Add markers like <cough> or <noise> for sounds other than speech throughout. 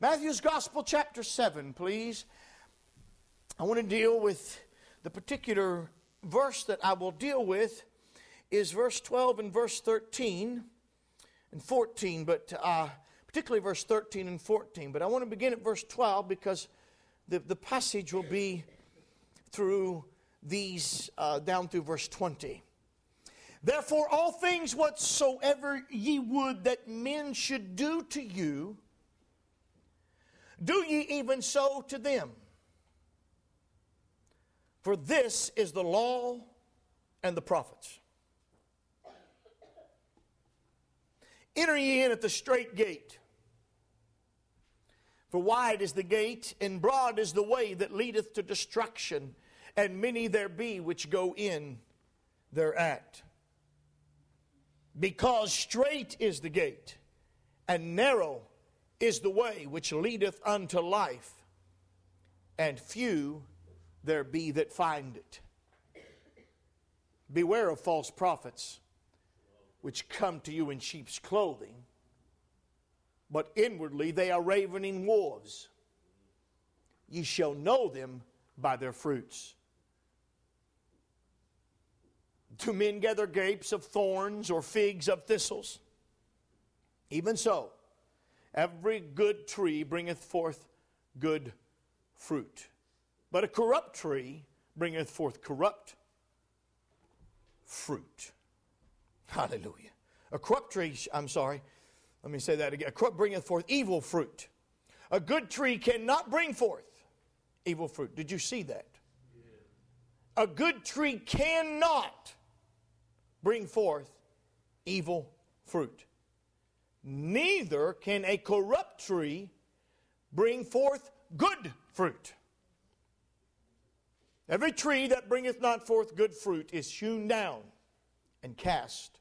Matthew's Gospel, chapter 7, please. I want to deal with the particular verse that I will deal with is verse 12 and verse 13 and 14, but uh, particularly verse 13 and 14. But I want to begin at verse 12 because the, the passage will be through these, uh, down through verse 20. Therefore, all things whatsoever ye would that men should do to you, do ye even so to them. For this is the law and the prophets. Enter ye in at the strait gate. For wide is the gate, and broad is the way that leadeth to destruction, and many there be which go in thereat. Because strait is the gate, and narrow is the way which leadeth unto life, and few there be that find it. Beware of false prophets, which come to you in sheep's clothing, but inwardly they are ravening wolves. Ye shall know them by their fruits. Do men gather grapes of thorns or figs of thistles? Even so, every good tree bringeth forth good fruit. But a corrupt tree bringeth forth corrupt fruit. Hallelujah. A corrupt tree, I'm sorry, let me say that again. A corrupt bringeth forth evil fruit. A good tree cannot bring forth evil fruit. Did you see that? A good tree cannot bring forth evil fruit. Neither can a corrupt tree bring forth good fruit. Every tree that bringeth not forth good fruit is hewn down and cast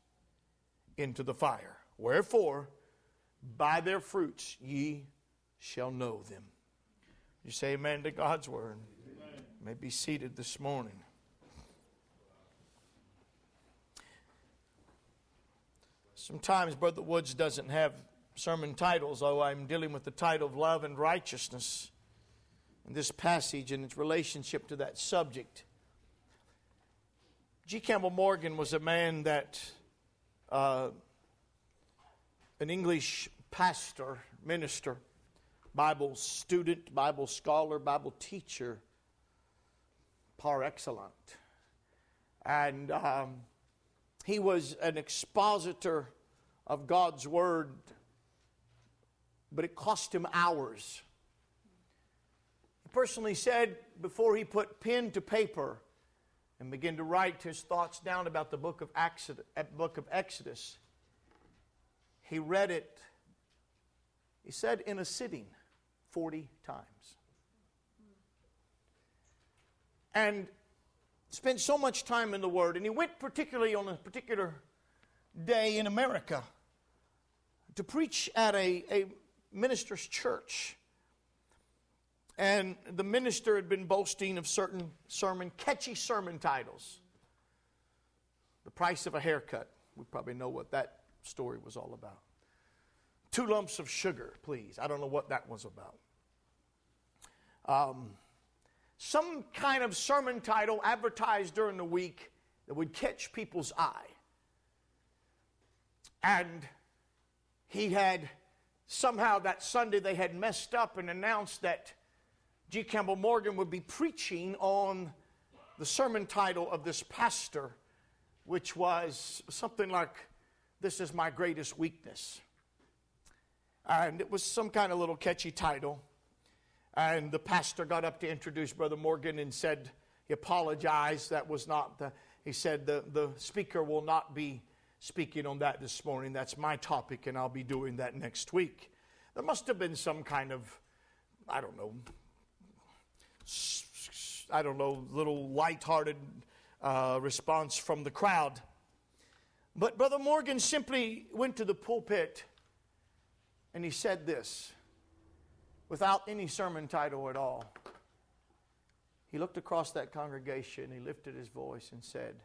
into the fire. Wherefore, by their fruits ye shall know them. You say amen to God's word. Amen. You may be seated this morning. Sometimes Brother Woods doesn't have sermon titles, though I'm dealing with the title of Love and Righteousness in this passage and its relationship to that subject. G. Campbell Morgan was a man that, uh, an English pastor, minister, Bible student, Bible scholar, Bible teacher, par excellence. And um, he was an expositor of God's Word, but it cost him hours he personally said before he put pen to paper and began to write his thoughts down about the book of Exodus, uh, book of Exodus he read it, he said, in a sitting 40 times. And spent so much time in the Word. And he went particularly on a particular day in America to preach at a, a minister's church. And the minister had been boasting of certain sermon, catchy sermon titles. The price of a haircut. We probably know what that story was all about. Two lumps of sugar, please. I don't know what that was about. Um, some kind of sermon title advertised during the week that would catch people's eye. And he had somehow that Sunday they had messed up and announced that G. Campbell Morgan would be preaching on the sermon title of this pastor, which was something like, This is My Greatest Weakness. And it was some kind of little catchy title. And the pastor got up to introduce Brother Morgan and said, He apologized. That was not the, he said, the, the speaker will not be speaking on that this morning. That's my topic, and I'll be doing that next week. There must have been some kind of, I don't know, I don't know, little light-hearted uh, response from the crowd. But Brother Morgan simply went to the pulpit and he said this without any sermon title at all. He looked across that congregation, he lifted his voice and said,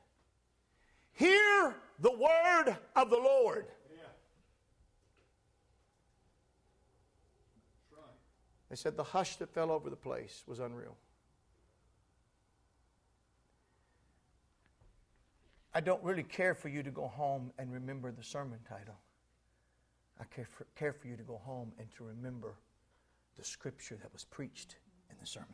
Hear the word of the Lord. They said the hush that fell over the place was unreal. I don't really care for you to go home and remember the sermon title. I care for, care for you to go home and to remember the scripture that was preached in the sermon.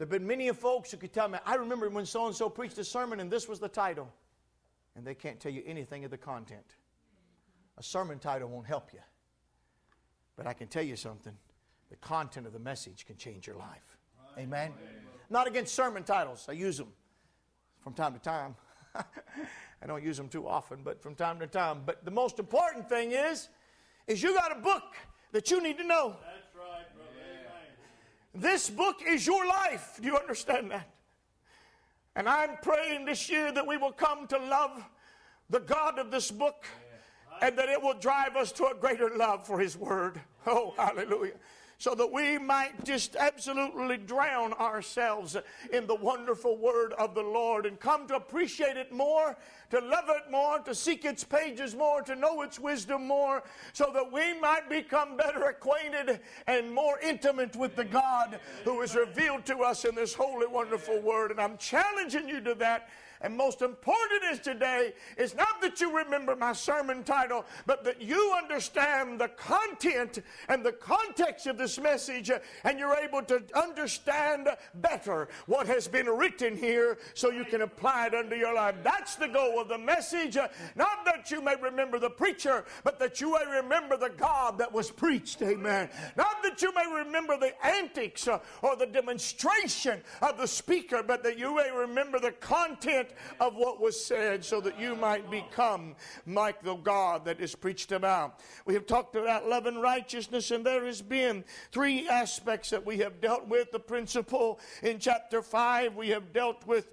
There have been many folks who could tell me, I remember when so and so preached a sermon and this was the title. And they can't tell you anything of the content. A sermon title won't help you. But I can tell you something the content of the message can change your life. Amen? Amen? Not against sermon titles, I use them from time to time. <laughs> I don't use them too often, but from time to time. But the most important thing is, is you got a book that you need to know. That's right, brother. Yeah. This book is your life. Do you understand that? And I'm praying this year that we will come to love the God of this book and that it will drive us to a greater love for His Word. Oh, hallelujah so that we might just absolutely drown ourselves in the wonderful word of the Lord and come to appreciate it more, to love it more, to seek its pages more, to know its wisdom more, so that we might become better acquainted and more intimate with the God who is revealed to us in this holy, wonderful word. And I'm challenging you to that and most important is today is not that you remember my sermon title, but that you understand the content and the context of this message and you're able to understand better what has been written here so you can apply it unto your life. That's the goal of the message. Not that you may remember the preacher, but that you may remember the God that was preached. Amen. Not that you may remember the antics uh, or the demonstration of the speaker, but that you may remember the content of what was said so that you might become like the God that is preached about. We have talked about love and righteousness, and there has been three aspects that we have dealt with. The principle in chapter 5, we have dealt with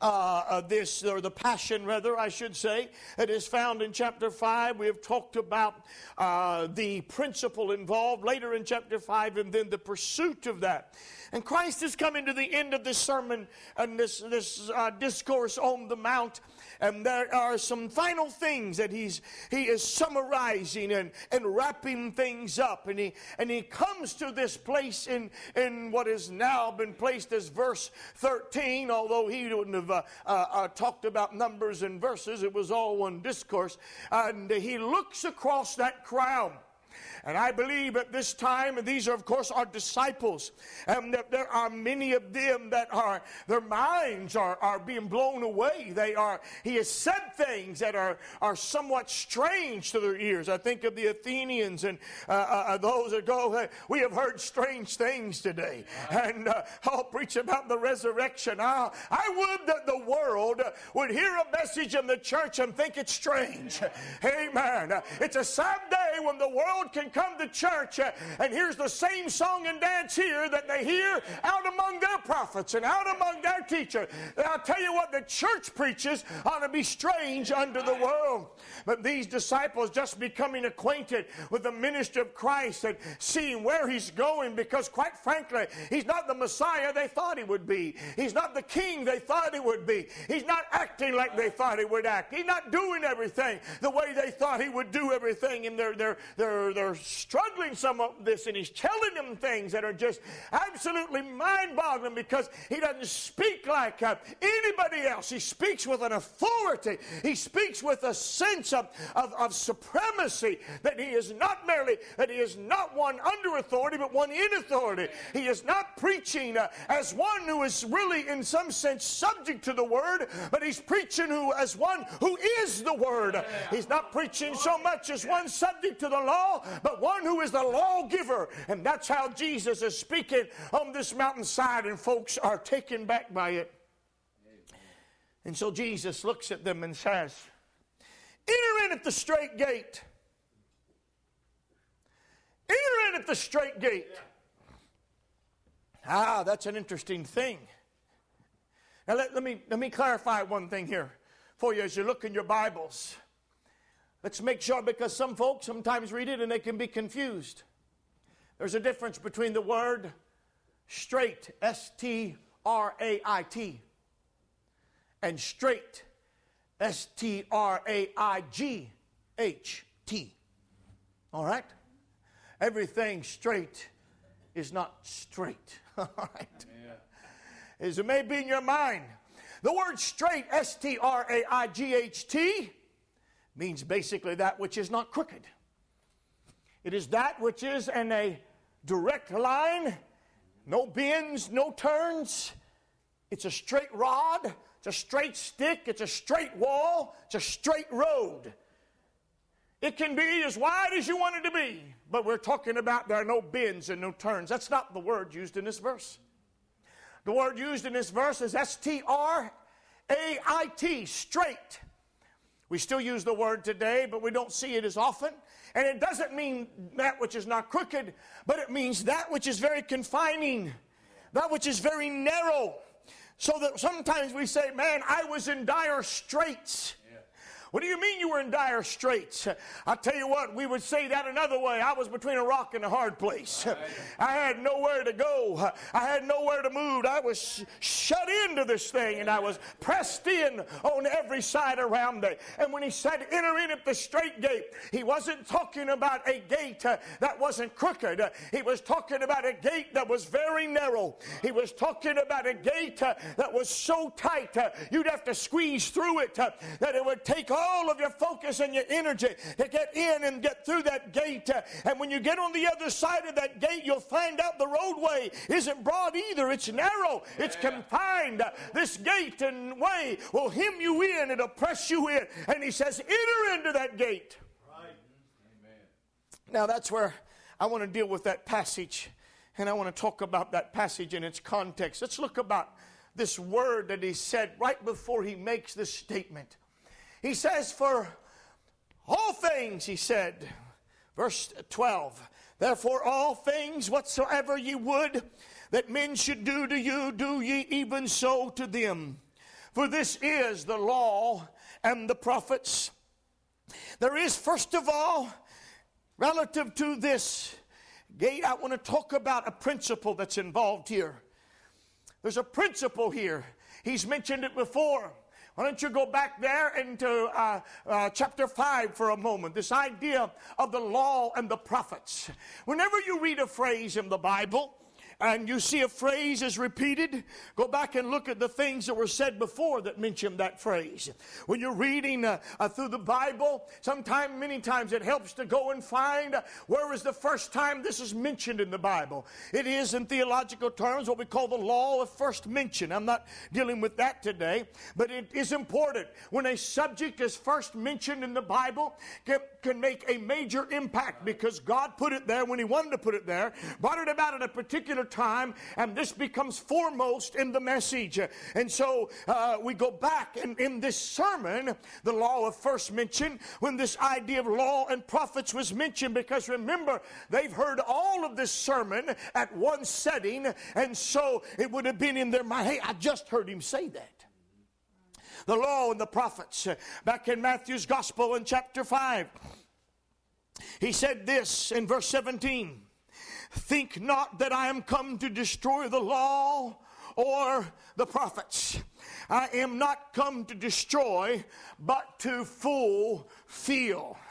uh, uh, this, or the passion rather, I should say, it is found in chapter 5. We have talked about uh, the principle involved later in chapter 5 and then the pursuit of that. And Christ is coming to the end of this sermon and this, this uh, discourse on the Mount. And there are some final things that he's, he is summarizing and, and wrapping things up. And he, and he comes to this place in, in what has now been placed as verse 13, although he wouldn't have uh, uh, uh, talked about numbers and verses, it was all one discourse. And he looks across that crowd. And I believe at this time, and these are, of course, our disciples, and that there are many of them that are, their minds are, are being blown away. They are, he has said things that are, are somewhat strange to their ears. I think of the Athenians and uh, uh, uh those that go, we have heard strange things today. And uh, I'll preach about the resurrection. I, I would that the world would hear a message in the church and think it's strange. <laughs> Amen. It's a sad day when the world can come to church uh, and here's the same song and dance here that they hear out among their prophets and out among their teachers. I'll tell you what, the church preaches ought to be strange unto the world. But these disciples just becoming acquainted with the ministry of Christ and seeing where he's going because, quite frankly, he's not the Messiah they thought he would be. He's not the king they thought he would be. He's not acting like they thought he would act. He's not doing everything the way they thought he would do everything. And they're, they're, they're, they're struggling some of this, and he's telling them things that are just absolutely mind boggling because he doesn't speak like uh, anybody else. He speaks with an authority, he speaks with a sense of, of, of supremacy that he is not merely, that he is not one under authority, but one in authority. He is not preaching uh, as one who is really, in some sense, subject to the word, but he's preaching who, as one who is the word. He's not preaching so much as one subject to the law, but one who is the lawgiver. And that's how Jesus is speaking on this mountainside, and folks are taken back by it. And so Jesus looks at them and says, Enter in at the strait gate. Enter in at the strait gate. Ah, that's an interesting thing. Now, let, let, me, let me clarify one thing here for you as you look in your Bibles. Let's make sure because some folks sometimes read it and they can be confused. There's a difference between the word strait, S T R A I T, and straight, S T R A I G H T. All right? Everything straight is not straight. <laughs> All right. As it may be in your mind, the word straight, S T R A I G H T, means basically that which is not crooked. It is that which is in a direct line, no bends, no turns. It's a straight rod, it's a straight stick, it's a straight wall, it's a straight road. It can be as wide as you want it to be, but we're talking about there are no bends and no turns. That's not the word used in this verse. The word used in this verse is S T R A I T, straight. We still use the word today, but we don't see it as often. And it doesn't mean that which is not crooked, but it means that which is very confining, that which is very narrow. So that sometimes we say, Man, I was in dire straits. What do you mean you were in dire straits? I tell you what, we would say that another way. I was between a rock and a hard place. I had nowhere to go. I had nowhere to move. I was shut into this thing and I was pressed in on every side around me. And when he said, enter in at the strait gate, he wasn't talking about a gate uh, that wasn't crooked. Uh, he was talking about a gate that was very narrow. He was talking about a gate uh, that was so tight you'd have to squeeze through it that it would take all all of your focus and your energy to get in and get through that gate. Uh, and when you get on the other side of that gate, you'll find out the roadway isn't broad either. It's narrow, it's confined. This gate and way will hem you in, it'll press you in. And he says, enter into that gate. Right. Amen. Now that's where I want to deal with that passage. And I want to talk about that passage in its context. Let's look about this word that he said right before he makes this statement. He says, For all things, he said, verse 12, therefore all things whatsoever ye would that men should do to you, do ye even so to them. For this is the law and the prophets. There is, first of all, relative to this gate, I want to talk about a principle that's involved here. There's a principle here. He's mentioned it before. Why don't you go back there into uh, uh, chapter 5 for a moment? This idea of the law and the prophets. Whenever you read a phrase in the Bible, and you see a phrase is repeated, go back and look at the things that were said before that mention that phrase. When you're reading uh, uh, through the Bible, sometimes, many times, it helps to go and find uh, where was the first time this is mentioned in the Bible. It is, in theological terms, what we call the law of first mention. I'm not dealing with that today, but it is important. When a subject is first mentioned in the Bible, can, can make a major impact because God put it there when He wanted to put it there, brought it about at a particular time, and this becomes foremost in the message. And so uh, we go back, and in this sermon, the law of first mention, when this idea of law and prophets was mentioned, because remember, they've heard all of this sermon at one setting, and so it would have been in their mind, hey, I just heard him say that the law and the prophets. Back in Matthew's Gospel in chapter 5, he said this in verse 17 Think not that I am come to destroy the law or the prophets. I am not come to destroy, but to fulfill.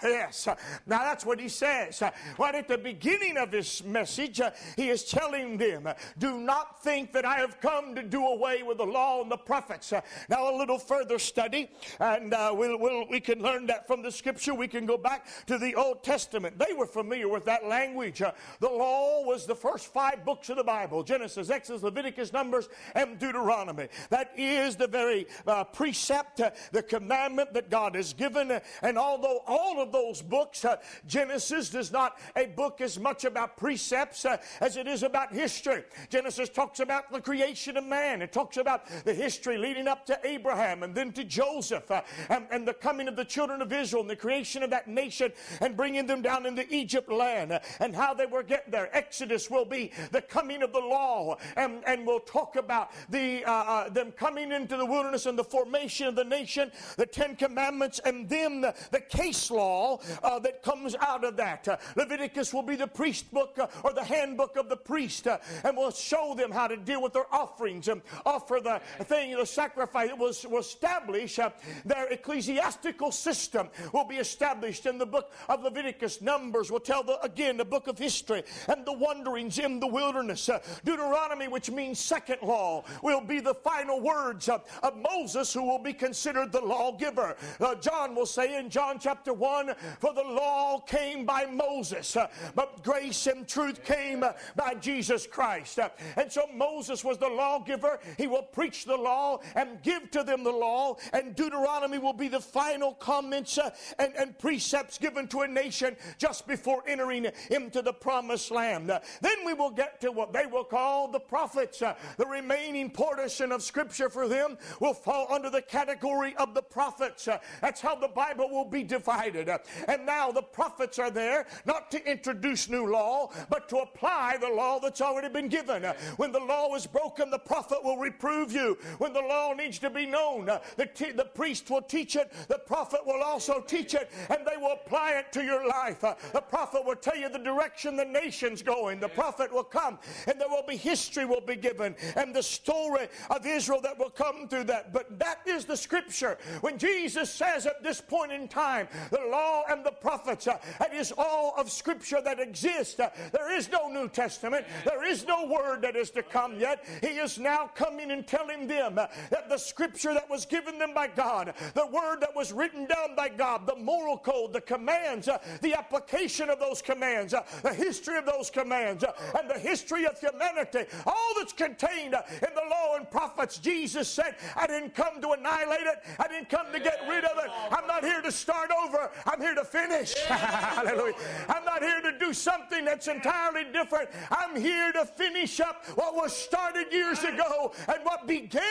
Yes. Now that's what he says. Right at the beginning of his message, he is telling them, Do not think that I have come to do away with the law and the prophets. Now, a little further study, and uh, we'll, we'll, we can learn that from the scripture. We can go back to the Old Testament. They were familiar with that language. the law was the first five books of the Bible Genesis, Exodus, Leviticus, Numbers, and Deuteronomy. That is the very uh, precept, uh, the commandment that God has given. And although all of those books, uh, Genesis is not a book as much about precepts uh, as it is about history. Genesis talks about the creation of man, it talks about the history leading up to Abraham and then to Joseph uh, and, and, the coming of the children of Israel and the creation of that nation and bringing them down into Egypt land uh, and how they were getting there. Exodus will be the coming of the law, and, and we'll talk about the them coming into the wilderness and the formation of the nation, the Ten Commandments, and then the, the case law uh, that comes out of that. Uh, Leviticus will be the priest book uh, or the handbook of the priest, uh, and will show them how to deal with their offerings and offer the thing, the sacrifice. It was, was establish uh, their ecclesiastical system will be established in the book of Leviticus. Numbers will tell the, again the book of history and the wanderings in the wilderness. Deuteronomy, which means second law, will be the final words of, of Moses, who will be considered the lawgiver. Uh, John will say in John chapter 1 For the law came by Moses, but grace and truth came by Jesus Christ. And so Moses was the lawgiver. He will preach the law and give to them the law, and Deuteronomy will be the final comments and, and precepts given to a nation just before entering into the promised land. Then we will get to what they will call the prophets. The remaining portion of Scripture for them will fall under the category of the prophets. That's how the Bible will be divided. Uh, and now the prophets are there not to introduce new law, but to apply the law that's already been given. When the law is broken, the prophet will reprove you. When the law needs to be known, the, t- the priest will teach it, the prophet will also teach it, and they will apply it to your life. The prophet will tell you the direction the nation's going. The prophet will come, and there will be history will be given, and the story of Israel that will come through that. But that is the scripture. When Jesus says at this point in time, the law and the prophets, uh, that is all of scripture that exists. Uh, there is no New Testament. There is no word that is to come yet. He is now coming and telling them uh, that the scripture that was given them by God, the word that was written down by God, the moral code, the commands, uh, the application of those commands, uh, the history of those commands, uh, and the history of humanity, all that's contained in the law and prophets. Jesus said, I didn't come to annihilate it, I didn't come to get rid of it. I'm not here to start over, I'm here to finish. <laughs> Hallelujah. I'm not here to do something that's entirely different. I'm here to finish up what was started years ago and what began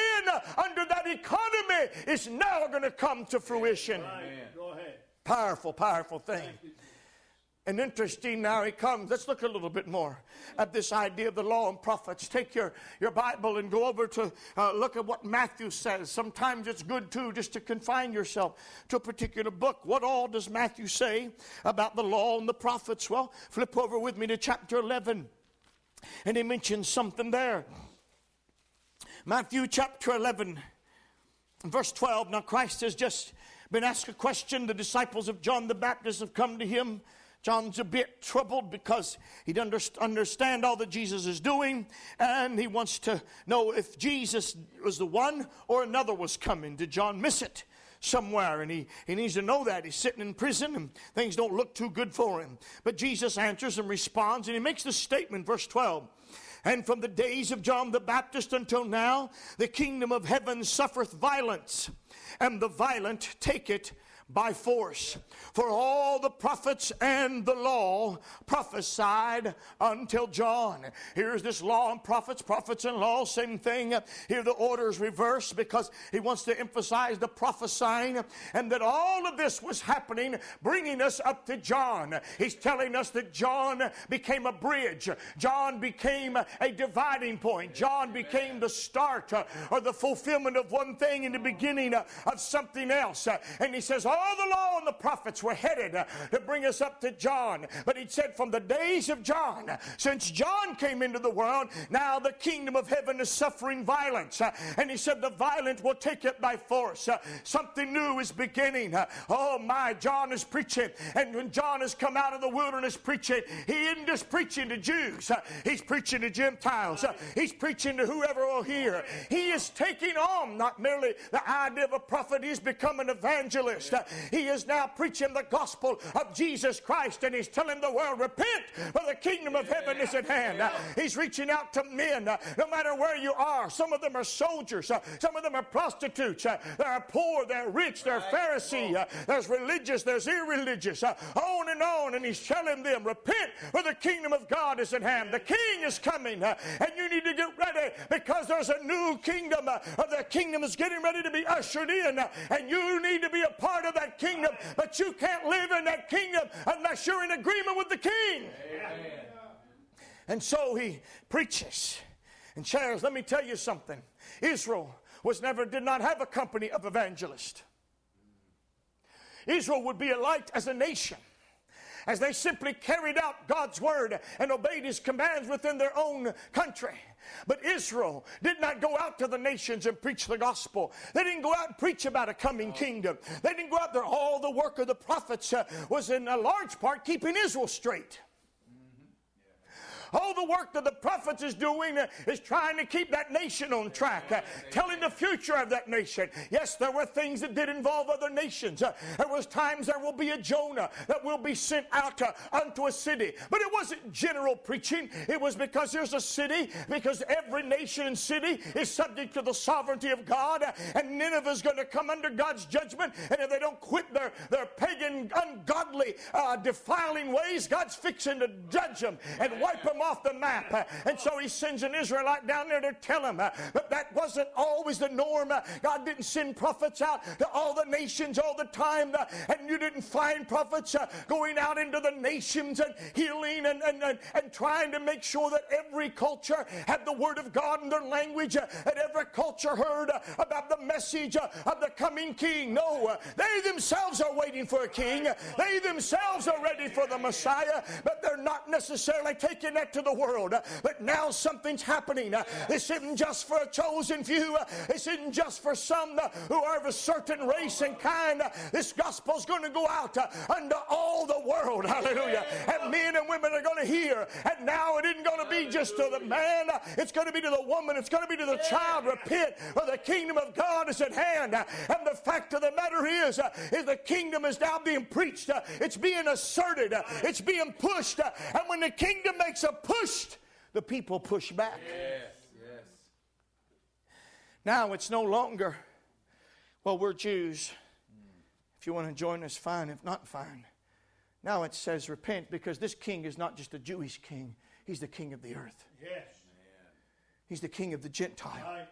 under that economy is now going to come to fruition. Powerful, powerful thing. And interesting now he comes. Let's look a little bit more at this idea of the law and prophets. Take your, your Bible and go over to uh, look at what Matthew says. Sometimes it's good too just to confine yourself to a particular book. What all does Matthew say about the law and the prophets? Well, flip over with me to chapter 11. And he mentions something there. Matthew chapter 11, verse 12. Now, Christ has just been asked a question. The disciples of John the Baptist have come to him. John's a bit troubled because he doesn't understand all that Jesus is doing, and he wants to know if Jesus was the one or another was coming. Did John miss it? somewhere and he, he needs to know that he's sitting in prison and things don't look too good for him but jesus answers and responds and he makes this statement verse 12 and from the days of John the Baptist until now, the kingdom of heaven suffereth violence, and the violent take it by force. For all the prophets and the law prophesied until John. Here's this law and prophets, prophets and law, same thing. Here the order is reversed because he wants to emphasize the prophesying and that all of this was happening, bringing us up to John. He's telling us that John became a bridge, John became a dividing point, John became the start or the fulfillment of one thing in the beginning of something else. And he says, all the law and the prophets were headed uh, to bring us up to John. But he said, from the days of John, since John came into the world, now the kingdom of heaven is suffering violence. Uh, and he said, the violent will take it by force. Uh, something new is beginning. Oh my, John is preaching. And when John has come out of the wilderness preaching, he isn't just preaching to Jews, he's preaching to Gentiles, he's preaching to whoever will hear. He is taking on not merely the idea of a prophet, he's become an evangelist. He is now preaching the gospel of Jesus Christ and he's telling the world, repent, for the kingdom of heaven is at hand. He's reaching out to men, no matter where you are. Some of them are soldiers, some of them are prostitutes, they're poor, they're rich, they're Pharisee, there's religious, there's irreligious, on and on. And he's telling them, repent, for the kingdom of God is at hand. The king is coming, and you need to get ready because there's a new kingdom. The kingdom is getting ready to be ushered in, and you need to be a part of that kingdom, but you can't live in that kingdom unless you're in agreement with the king. Amen. And so he preaches and shares. Let me tell you something Israel was never did not have a company of evangelists. Israel would be a light as a nation as they simply carried out God's word and obeyed his commands within their own country. But Israel did not go out to the nations and preach the gospel. They didn't go out and preach about a coming kingdom. They didn't go out there. All the work of the prophets uh, was in a large part keeping Israel straight. All the work that the prophets is doing uh, is trying to keep that nation on track, uh, telling the future of that nation. Yes, there were things that did involve other nations. Uh, there was times there will be a Jonah that will be sent out unto a city. But it wasn't general preaching. It was because there's a city, because every nation and city is subject to the sovereignty of God, and Nineveh is going to come under God's judgment. And if they don't quit their, their pagan, ungodly, uh, defiling ways, God's fixing to judge them and wipe them off the map. And so he sends an Israelite down there to tell him. Uh, but that wasn't always the norm. Uh, God didn't send prophets out to all the nations all the time. Uh, and you didn't find prophets going out into the nations and healing and, and, and, and trying to make sure that every culture had the word of God in their language and every culture heard about the message of the coming king. No, they themselves are waiting for a king. They themselves are ready for the Messiah, but they're not necessarily taking to the world. But now something's happening. This isn't just for a chosen few. This isn't just for some who are of a certain race and kind. This gospel's going to go out unto all the world. Hallelujah. And men and women are going to hear. And now it isn't going to be just to the man. It's going to be to the woman. It's going to be to the child. Repent, for the kingdom of God is at hand. And the fact of the matter is, is the kingdom is now being preached. It's being asserted. It's being pushed. And when the kingdom makes a pushed, the people push back. Yes, yes. Now it's no longer, well, we're Jews. If you want to join us, fine. If not, fine. Now it says repent because this king is not just a Jewish king, he's the king of the earth. Yes. He's the king of the Gentile.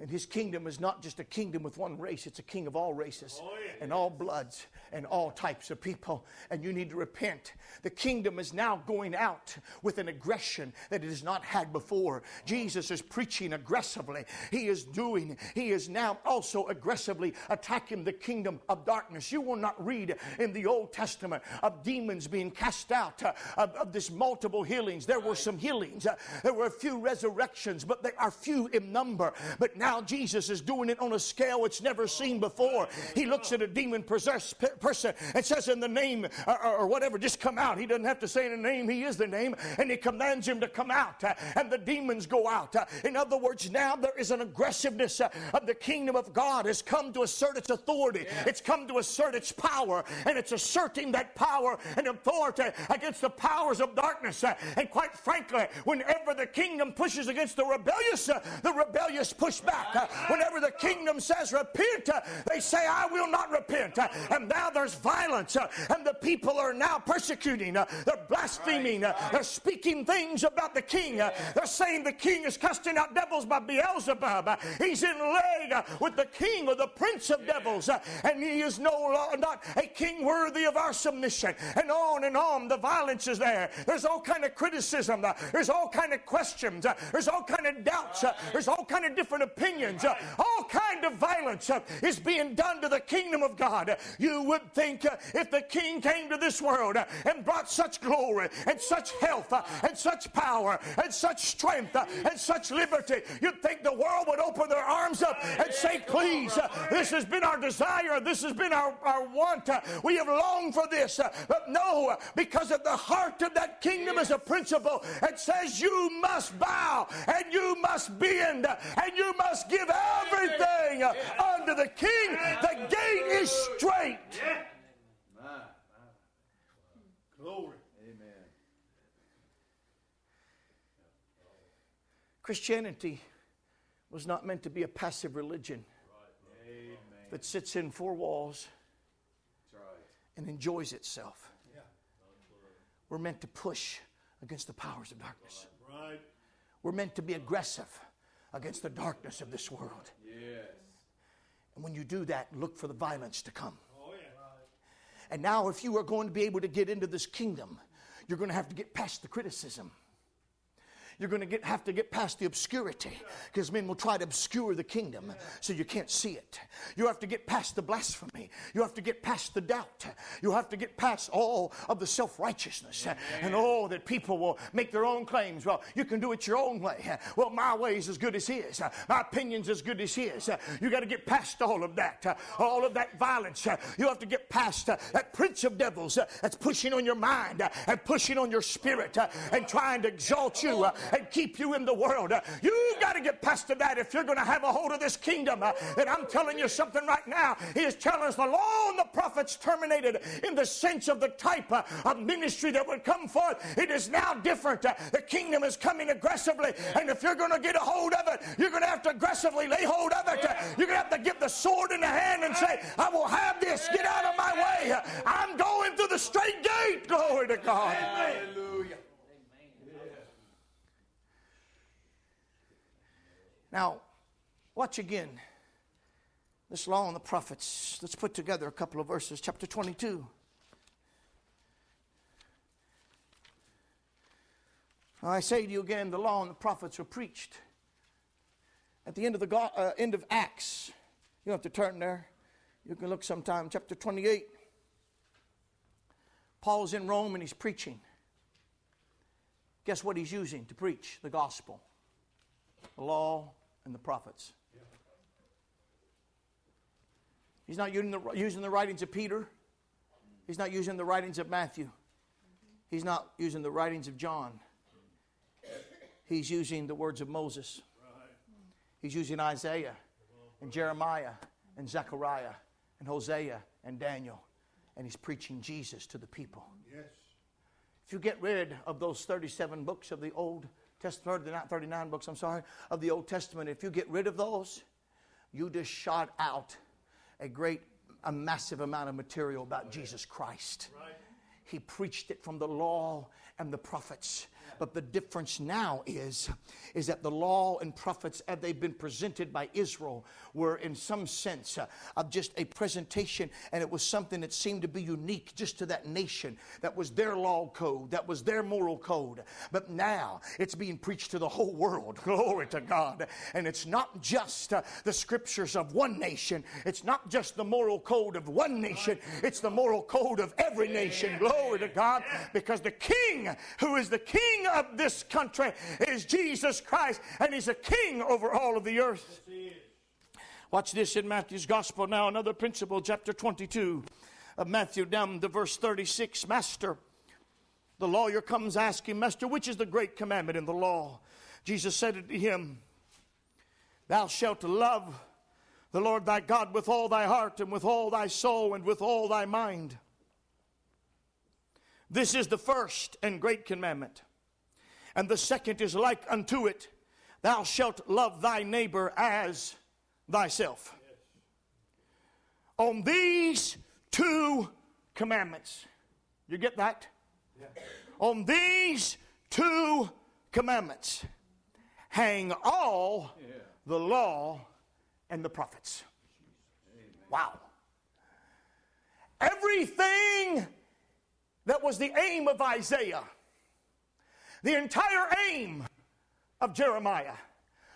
And his kingdom is not just a kingdom with one race, it's a king of all races oh, yeah. and all bloods and all types of people. And you need to repent. The kingdom is now going out with an aggression that it has not had before. Jesus is preaching aggressively. He is doing, he is now also aggressively attacking the kingdom of darkness. You will not read in the Old Testament of demons being cast out, uh, of, of this multiple healings. There were some healings, uh, there were a few resurrections, but they are few in number. But now Jesus is doing it on a scale it's never seen before. He looks at a demon possessed person and says, In the name or, or, whatever, just come out. He doesn't have to say in the name, He is the name. And He commands him to come out. Uh, and the demons go out. Uh, in other words, now there is an aggressiveness uh, of the kingdom of God has come to assert its authority. Yeah. It's come to assert its power. And it's asserting that power and authority against the powers of darkness. And quite frankly, whenever the kingdom pushes against the rebellious, the rebellious push back back. Whenever the kingdom says repent, they say, I will not repent. And now there's violence, and the people are now persecuting, they're blaspheming, they're speaking things about the king. They're saying the king is casting out devils by Beelzebub. He's in league with the king or the prince of devils, and he is no not a king worthy of our submission. And on and on, the violence is there. There's all kind of criticism. There's all kind of questions. There's all kind of doubts. There's all kind of different opinions opinions, uh, all kind of violence uh, is being done to the kingdom of God. You would think uh, if the king came to this world and brought such glory and such health and such power and such strength and such liberty, you'd think the world would open their arms up and say, please, uh, this has been our desire, this has been our, our want, uh, we have longed for this. Uh, but no, because of the heart of that kingdom is a principle, it says you must bow and you must bend and you must must give everything unto the king. The gate is straight. Glory. Amen. Christianity was not meant to be a passive religion that sits in four walls and enjoys itself. We're meant to push against the powers of darkness. We're meant to be aggressive against the darkness of this world. Yes. And when you do that, look for the violence to come. Oh, yeah. And now, if you are going to be able to get into this kingdom, you're going to have to get past the criticism. You're going to get, have to get past the obscurity because men will try to obscure the kingdom so you can't see it. You have to get past the blasphemy. You have to get past the doubt. You have to get past all of the self righteousness and all that people will make their own claims. Well, you can do it your own way. Well, my way is as good as his. My opinion's as good as his. You got to get past all of that, all of that violence. You have to get past that prince of devils that's pushing on your mind and pushing on your spirit and trying to exalt you and keep you in the world. Uh, you got to get past that if you're going to have a hold of this kingdom. Uh, and I'm telling you something right now. He is telling us the law and the prophets terminated in the sense of the type uh, of ministry that would come forth. It is now different. The kingdom is coming aggressively. And if you're going to get a hold of it, you're going to have to aggressively lay hold of it. You're going to have to get the sword in the hand and say, I will have this. Get out of my way. I'm going through the strait gate. Glory to God. Hallelujah. Now, watch again. This law and the prophets. Let's put together a couple of verses. Chapter 22. I say to you again, the law and the prophets were preached. At the end of the uh, end of Acts, you don't have to turn there. You can look sometime. Chapter 28. Paul's in Rome and he's preaching. Guess what he's using to preach the gospel? The law and the prophets. He's not using the, using the writings of Peter. He's not using the writings of Matthew. He's not using the writings of John. He's using the words of Moses. He's using Isaiah and Jeremiah and Zechariah and Hosea and Daniel. And he's preaching Jesus to the people. Yes. If you get rid of those 37 books of the Old Testament, not 39 books, I'm sorry, of the Old Testament, if you get rid of those, you just shot out a great, a massive amount of material about oh, Jesus Christ. Right. He preached it from the law and the prophets. But the difference now is, is that the law and prophets, as they've been presented by Israel, were in some sense uh, of just a presentation, and it was something that seemed to be unique just to that nation. That was their law code, that was their moral code. But now it's being preached to the whole world. <laughs> Glory to God. And it's not just uh, the scriptures of one nation, it's not just the moral code of one nation, it's the moral code of every nation. Glory to God. Because the king, who is the king of this country, is Jesus Christ, and he's a king over all of the earth. Watch this in Matthew's Gospel now, another principle, chapter 22 of Matthew, down to verse 36. Master, the lawyer comes asking, Master, which is the great commandment in the law? Jesus said to him, Thou shalt love the Lord thy God with all thy heart and with all thy soul and with all thy mind. This is the first and great commandment. And the second is like unto it Thou shalt love thy neighbor as thyself. On these two commandments. You get that? On these two commandments hang all the law and the prophets. Wow. Everything that was the aim of Isaiah, the entire aim of Jeremiah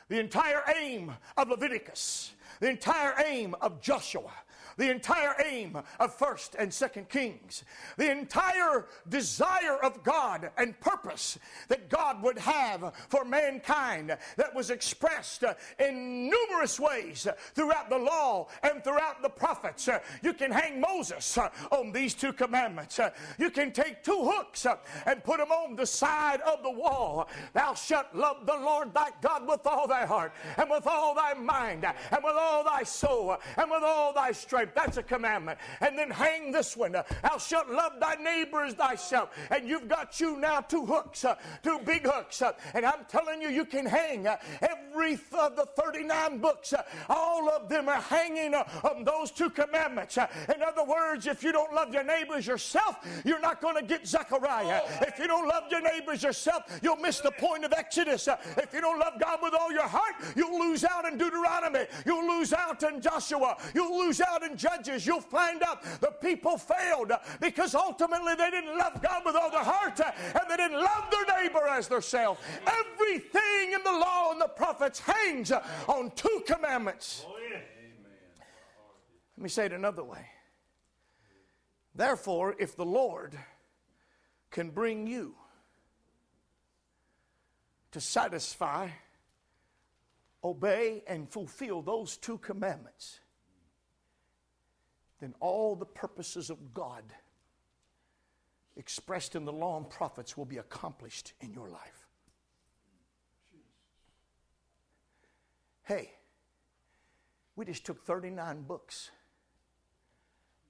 the entire aim of Leviticus, the entire aim of Joshua, the entire aim of first and second kings. The entire desire of god and purpose that god would have for mankind that was expressed uh, in numerous ways throughout the law and throughout the prophets. Uh, you can hang moses uh, on these two commandments. You can take two hooks and put them on the side of the wall. Thou shalt love the lord thy god with all thy heart and with all thy mind and with all thy soul and with all thy strength that's a commandment. And then hang this one. Thou shalt love thy neighbor as thyself. And you've got you now two hooks, uh, two big hooks. Uh, and I'm telling you, you can hang uh, every of the 39 books. all of them are hanging on those two commandments. in other words, if you don't love your neighbors yourself, you're not going to get Zechariah. If you don't love your neighbors yourself, you'll miss the point of Exodus. if you don't love God with all your heart, you'll lose out in Deuteronomy. You'll lose out in Joshua. You'll lose out in in Judges, you'll find out the people failed because ultimately they didn't love God with all their heart and they didn't love their neighbor as themselves. Everything in the law and the prophets hangs on two commandments. Oh, Let me say it another way. Therefore, if the Lord can bring you to satisfy, obey, and fulfill those two commandments, then all the purposes of God expressed in the law and prophets will be accomplished in your life. Hey, we just took 39 books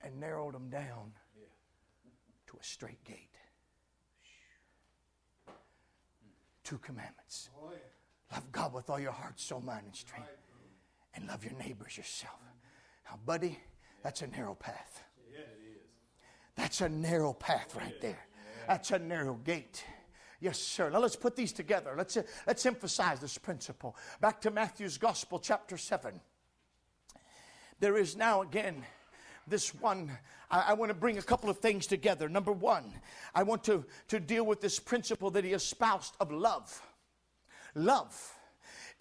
and narrowed them down to a strait gate. Two commandments love God with all your heart, soul, mind, and strength, and love your neighbors yourself. Now, buddy, that's a narrow path. That's a narrow path right there. That's a narrow gate. Yes, sir. Now let's put these together. Let's, uh, let's emphasize this principle. Back to Matthew's Gospel, chapter 7. There is now again this one. I, I want to bring a couple of things together. Number one, I want to, to deal with this principle that he espoused of love. Love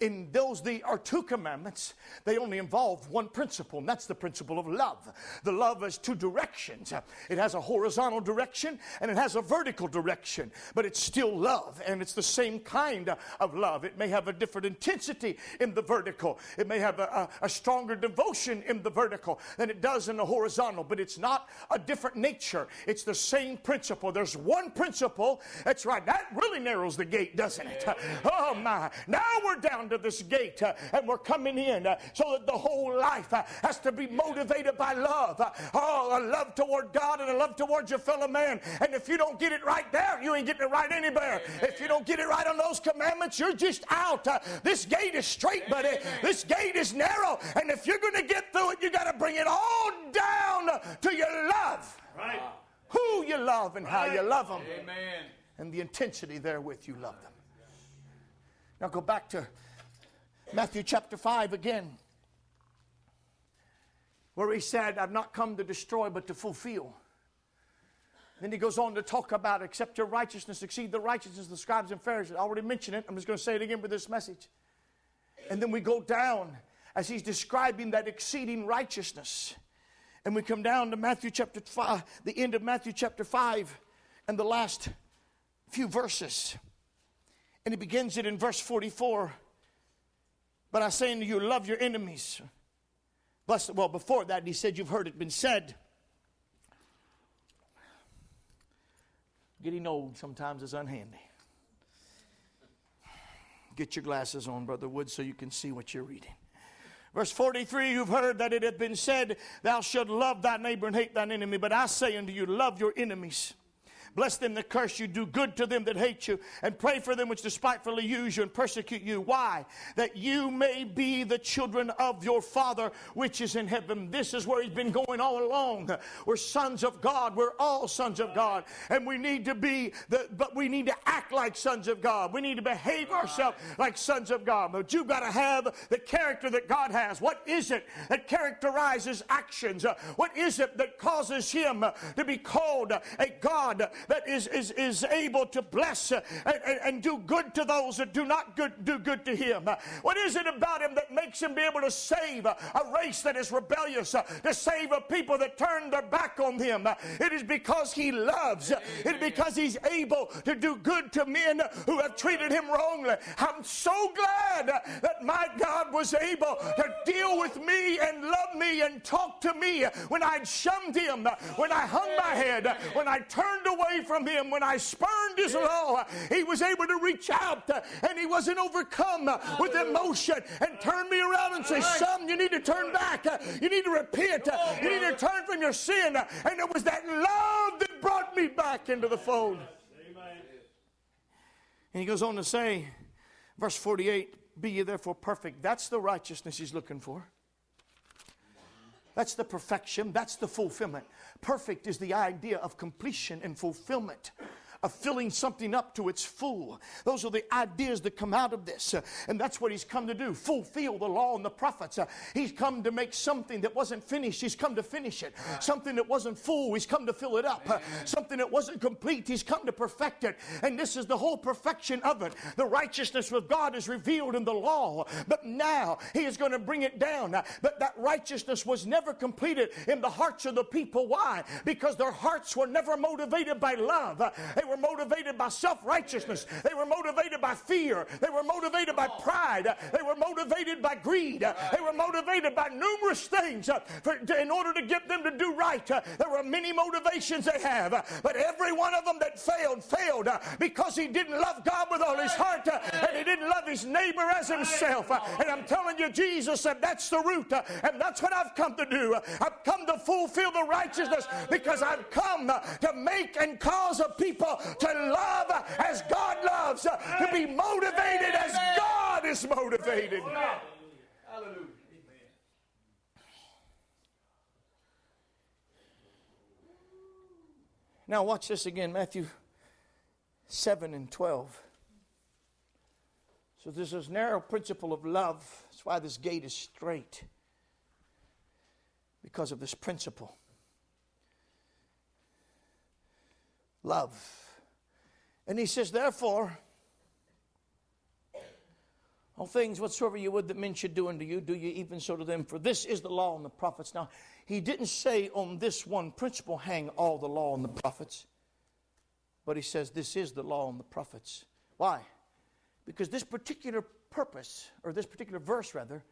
in those the are two commandments. They only involve one principle and that's the principle of love. The love has two directions. It has a horizontal direction and it has a vertical direction but it's still love and it's the same kind of love. It may have a different intensity in the vertical. It may have a, a, a stronger devotion in the vertical than it does in the horizontal but it's not a different nature. It's the same principle. There's one principle. That's right. That really narrows the gate doesn't it? Oh my. Now we're down to this gate uh, and we're coming in uh, so that the whole life uh, has to be motivated by love. Oh, a love toward God and a love toward your fellow man. And if you don't get it right there, you ain't getting it right anywhere. If you don't get it right on those commandments, you're just out. This gate is strait, buddy. This gate is narrow. And if you're going to get through it, you got to bring it all down to your love. Right. Who you love and how you love them. Amen. And the intensity therewith you love them. Now go back to Matthew chapter 5 again, where he said, I've not come to destroy, but to fulfill. Then he goes on to talk about, except your righteousness exceed the righteousness of the scribes and Pharisees. I already mentioned it. I'm just going to say it again with this message. And then we go down as he's describing that exceeding righteousness. And we come down to Matthew chapter 5, the end of Matthew chapter 5, and the last few verses. And he begins it in verse 44. But I say unto you, love your enemies. Blessed, well, before that, he said, You've heard it been said. Getting old sometimes is unhandy. Get your glasses on, Brother Wood, so you can see what you're reading. Verse 43 You've heard that it hath been said, Thou shalt love thy neighbor and hate thine enemy. But I say unto you, love your enemies. Bless them that curse you, do good to them that hate you, and pray for them which despitefully use you and persecute you. Why? That you may be the children of your Father which is in heaven. This is where He's been going all along. We're sons of God. We're all sons of God. And we need to be, the, but we need to act like sons of God. We need to behave ourselves like sons of God. But you've got to have the character that God has. What is it that characterizes actions? What is it that causes Him to be called a God that is, is, is able to bless uh, and, and, and, do good to those that do not good, do good to him? What is it about him that makes him be able to save a race that is rebellious, uh, to save a people that turn their back on him? It is because he loves. It is because he's able to do good to men who have treated him wrongly. I'm so glad that my God was able to deal with me and love me and talk to me when I'd shunned him, when I hung my head, when I turned away away from him when I spurned his law. He was able to reach out uh, and he wasn't overcome uh, with emotion and turn me around and say, Son, you need to turn back. Uh, you need to repent. You need to turn from your sin. And it was that love that brought me back into the fold. And he goes on to say, verse 48 Be ye therefore perfect. That's the righteousness he's looking for. That's the perfection. That's the fulfillment. Perfect is the idea of completion and fulfillment of filling something up to its full. Those are the ideas that come out of this. Uh, and that's what he's come to do fulfill the law and the prophets. Uh, he's come to make something that wasn't finished, he's come to finish it. Something that wasn't full, he's come to fill it up. Uh, something that wasn't complete, he's come to perfect it. And this is the whole perfection of it. The righteousness of God is revealed in the law, but now he is going to bring it down. But that righteousness was never completed in the hearts of the people. Why? Because their hearts were never motivated by love, they were motivated by self righteousness, they were motivated by fear, they were motivated by pride, they were motivated by greed, they were motivated by numerous things uh, for, in order to get them to do right. Uh, there were many motivations they have, uh, but every one of them that failed, failed because he didn't love God with all his heart and he didn't love his neighbor as himself. And I'm telling you, Jesus said that's the root, and that's what I've come to do. I've come to fulfill the righteousness because I've come to make and cause a people to love as God loves, to be motivated as God is motivated. Hallelujah. Now, watch this again Matthew 7 and 12. So, there's this narrow principle of love. That's why this gate is strait, because of this principle. Love. And he says, therefore, all things whatsoever you would that men should do unto you, do you even so to them. For this is the law and the prophets. Now, he didn't say on this one principle hang all the law and the prophets, but he says this is the law and the prophets. Why? Because this particular purpose, or this particular verse rather,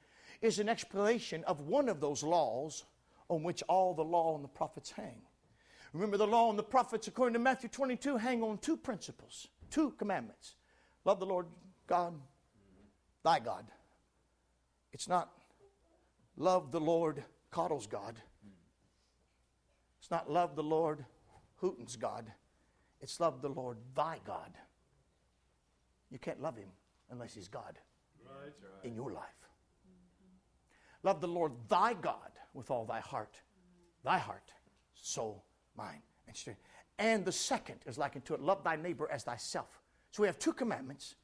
is an explanation of one of those laws on which all the law and the prophets hang. Remember, the law and the prophets, according to Matthew 22, hang on two principles, two commandments love the Lord God, thy God. It's not love the Lord coddles God. It's not love the Lord hootens God. It's love the Lord thy God. You can't love him unless he's God right. in your life. Love the Lord thy God with all thy heart, thy heart, soul, mind, and strength. And the second is like unto it love thy neighbor as thyself. So we have two commandments.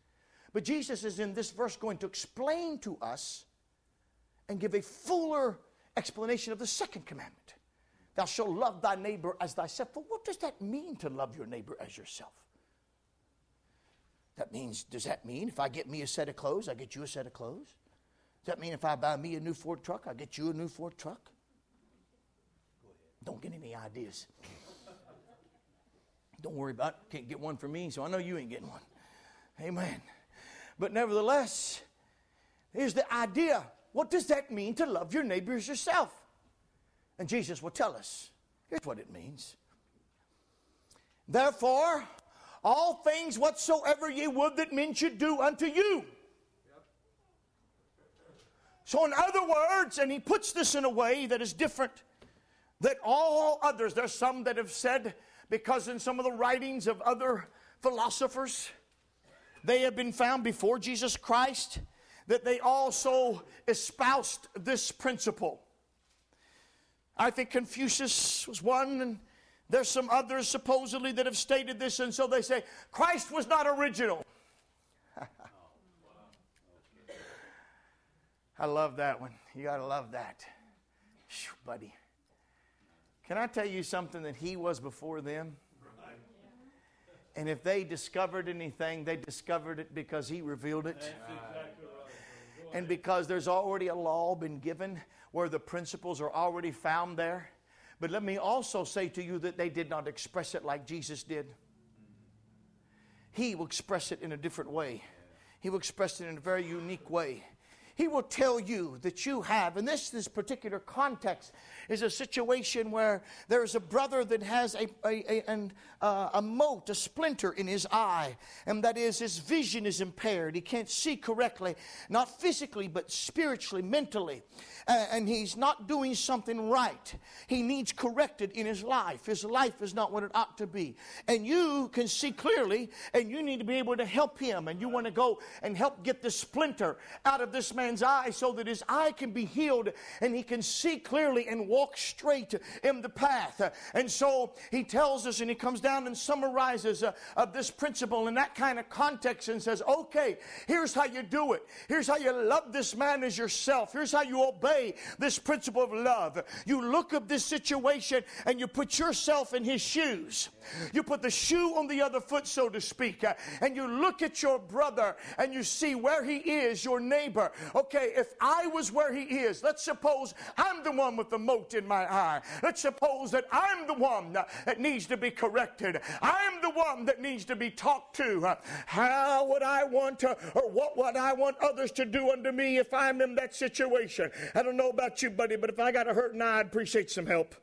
But Jesus is in this verse going to explain to us and give a fuller explanation of the second commandment. Thou shalt love thy neighbor as thyself. But what does that mean to love your neighbor as yourself? That means, does that mean if I get me a set of clothes, I get you a set of clothes? Does that mean if I buy me a new Ford truck, I get you a new Ford truck? Don't get any ideas. Don't worry about it. Can't get one for me, so I know you ain't getting one. Amen. But nevertheless, here's the idea. What does that mean to love your neighbor as yourself? And Jesus will tell us. Here's what it means. Therefore, all things whatsoever ye would that men should do unto you. So, in other words, and he puts this in a way that is different that all others, there's some that have said, because in some of the writings of other philosophers, they have been found before Jesus Christ, that they also espoused this principle. I think Confucius was one, and there's some others supposedly that have stated this, and so they say Christ was not original. <laughs> I love that one. You got to love that. Whew, buddy. Can I tell you something that he was before them? And if they discovered anything, they discovered it because he revealed it. And because there's already a law been given where the principles are already found there. But let me also say to you that they did not express it like Jesus did. He will express it in a different way. He will express it in a very unique way. He will tell you that you have, and this, this particular context, is a situation where there is a brother that has a, a, a, an, uh, a mote, a splinter in his eye, and that is his vision is impaired. He can't see correctly, not physically, but spiritually, mentally. Uh, and he's not doing something right. He needs corrected in his life. His life is not what it ought to be. And you can see clearly, and you need to be able to help him, and you want to go and help get the splinter out of this man's man's eye so that his eye can be healed and he can see clearly and walk straight in the path. And so he tells us and he comes down and summarizes uh, of this principle in that kind of context and says, okay, here's how you do it. Here's how you love this man as yourself. Here's how you obey this principle of love. You look at this situation and you put yourself in his shoes. You put the shoe on the other foot, so to speak, uh, and you look at your brother and you see where he is, your neighbor. Okay, if I was where he is, let's suppose I'm the one with the mote in my eye. Let's suppose that I'm the one that needs to be corrected. I'm the one that needs to be talked to. How would I want to, or what would I want others to do unto me if I'm in that situation? I don't know about you, buddy, but if I got a hurt eye, I'd appreciate some help.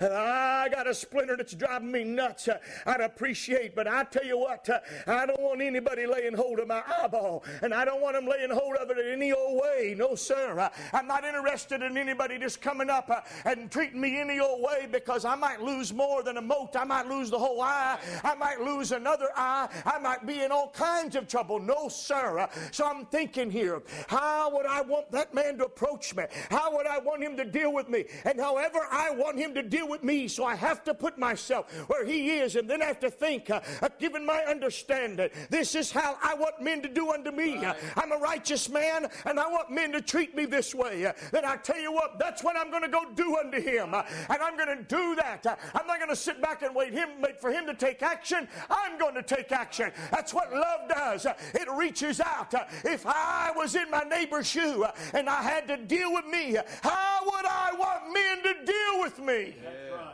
Ah, I got a splinter that's driving me nuts. I'd appreciate, but I tell you what, I don't want anybody laying hold of my eyeball, and I don't want them laying hold of it in any old way. No, sir. I'm not interested in anybody just coming up uh, and treating me any old way because I might lose more than a mote. I might lose the whole eye. I might lose another eye. I might be in all kinds of trouble. No, sir. So I'm thinking here, how would I want that man to approach me? How would I want him to deal with me? And however I want him to deal with me, so I have to put myself where He is, and then I have to think, uh, uh, given my understanding, this is how I want men to do unto me. Right. I'm a righteous man, and I want men to treat me this way. Then I tell you what, that's what I'm going to go do unto Him, uh, and I'm going to do that. Uh, I'm not going to sit back and wait him wait for Him to take action. I'm going to take action. That's what love does. Uh, it reaches out. if I was in my neighbor's shoe and I had to deal with me, how would I want men to deal with me? Yeah.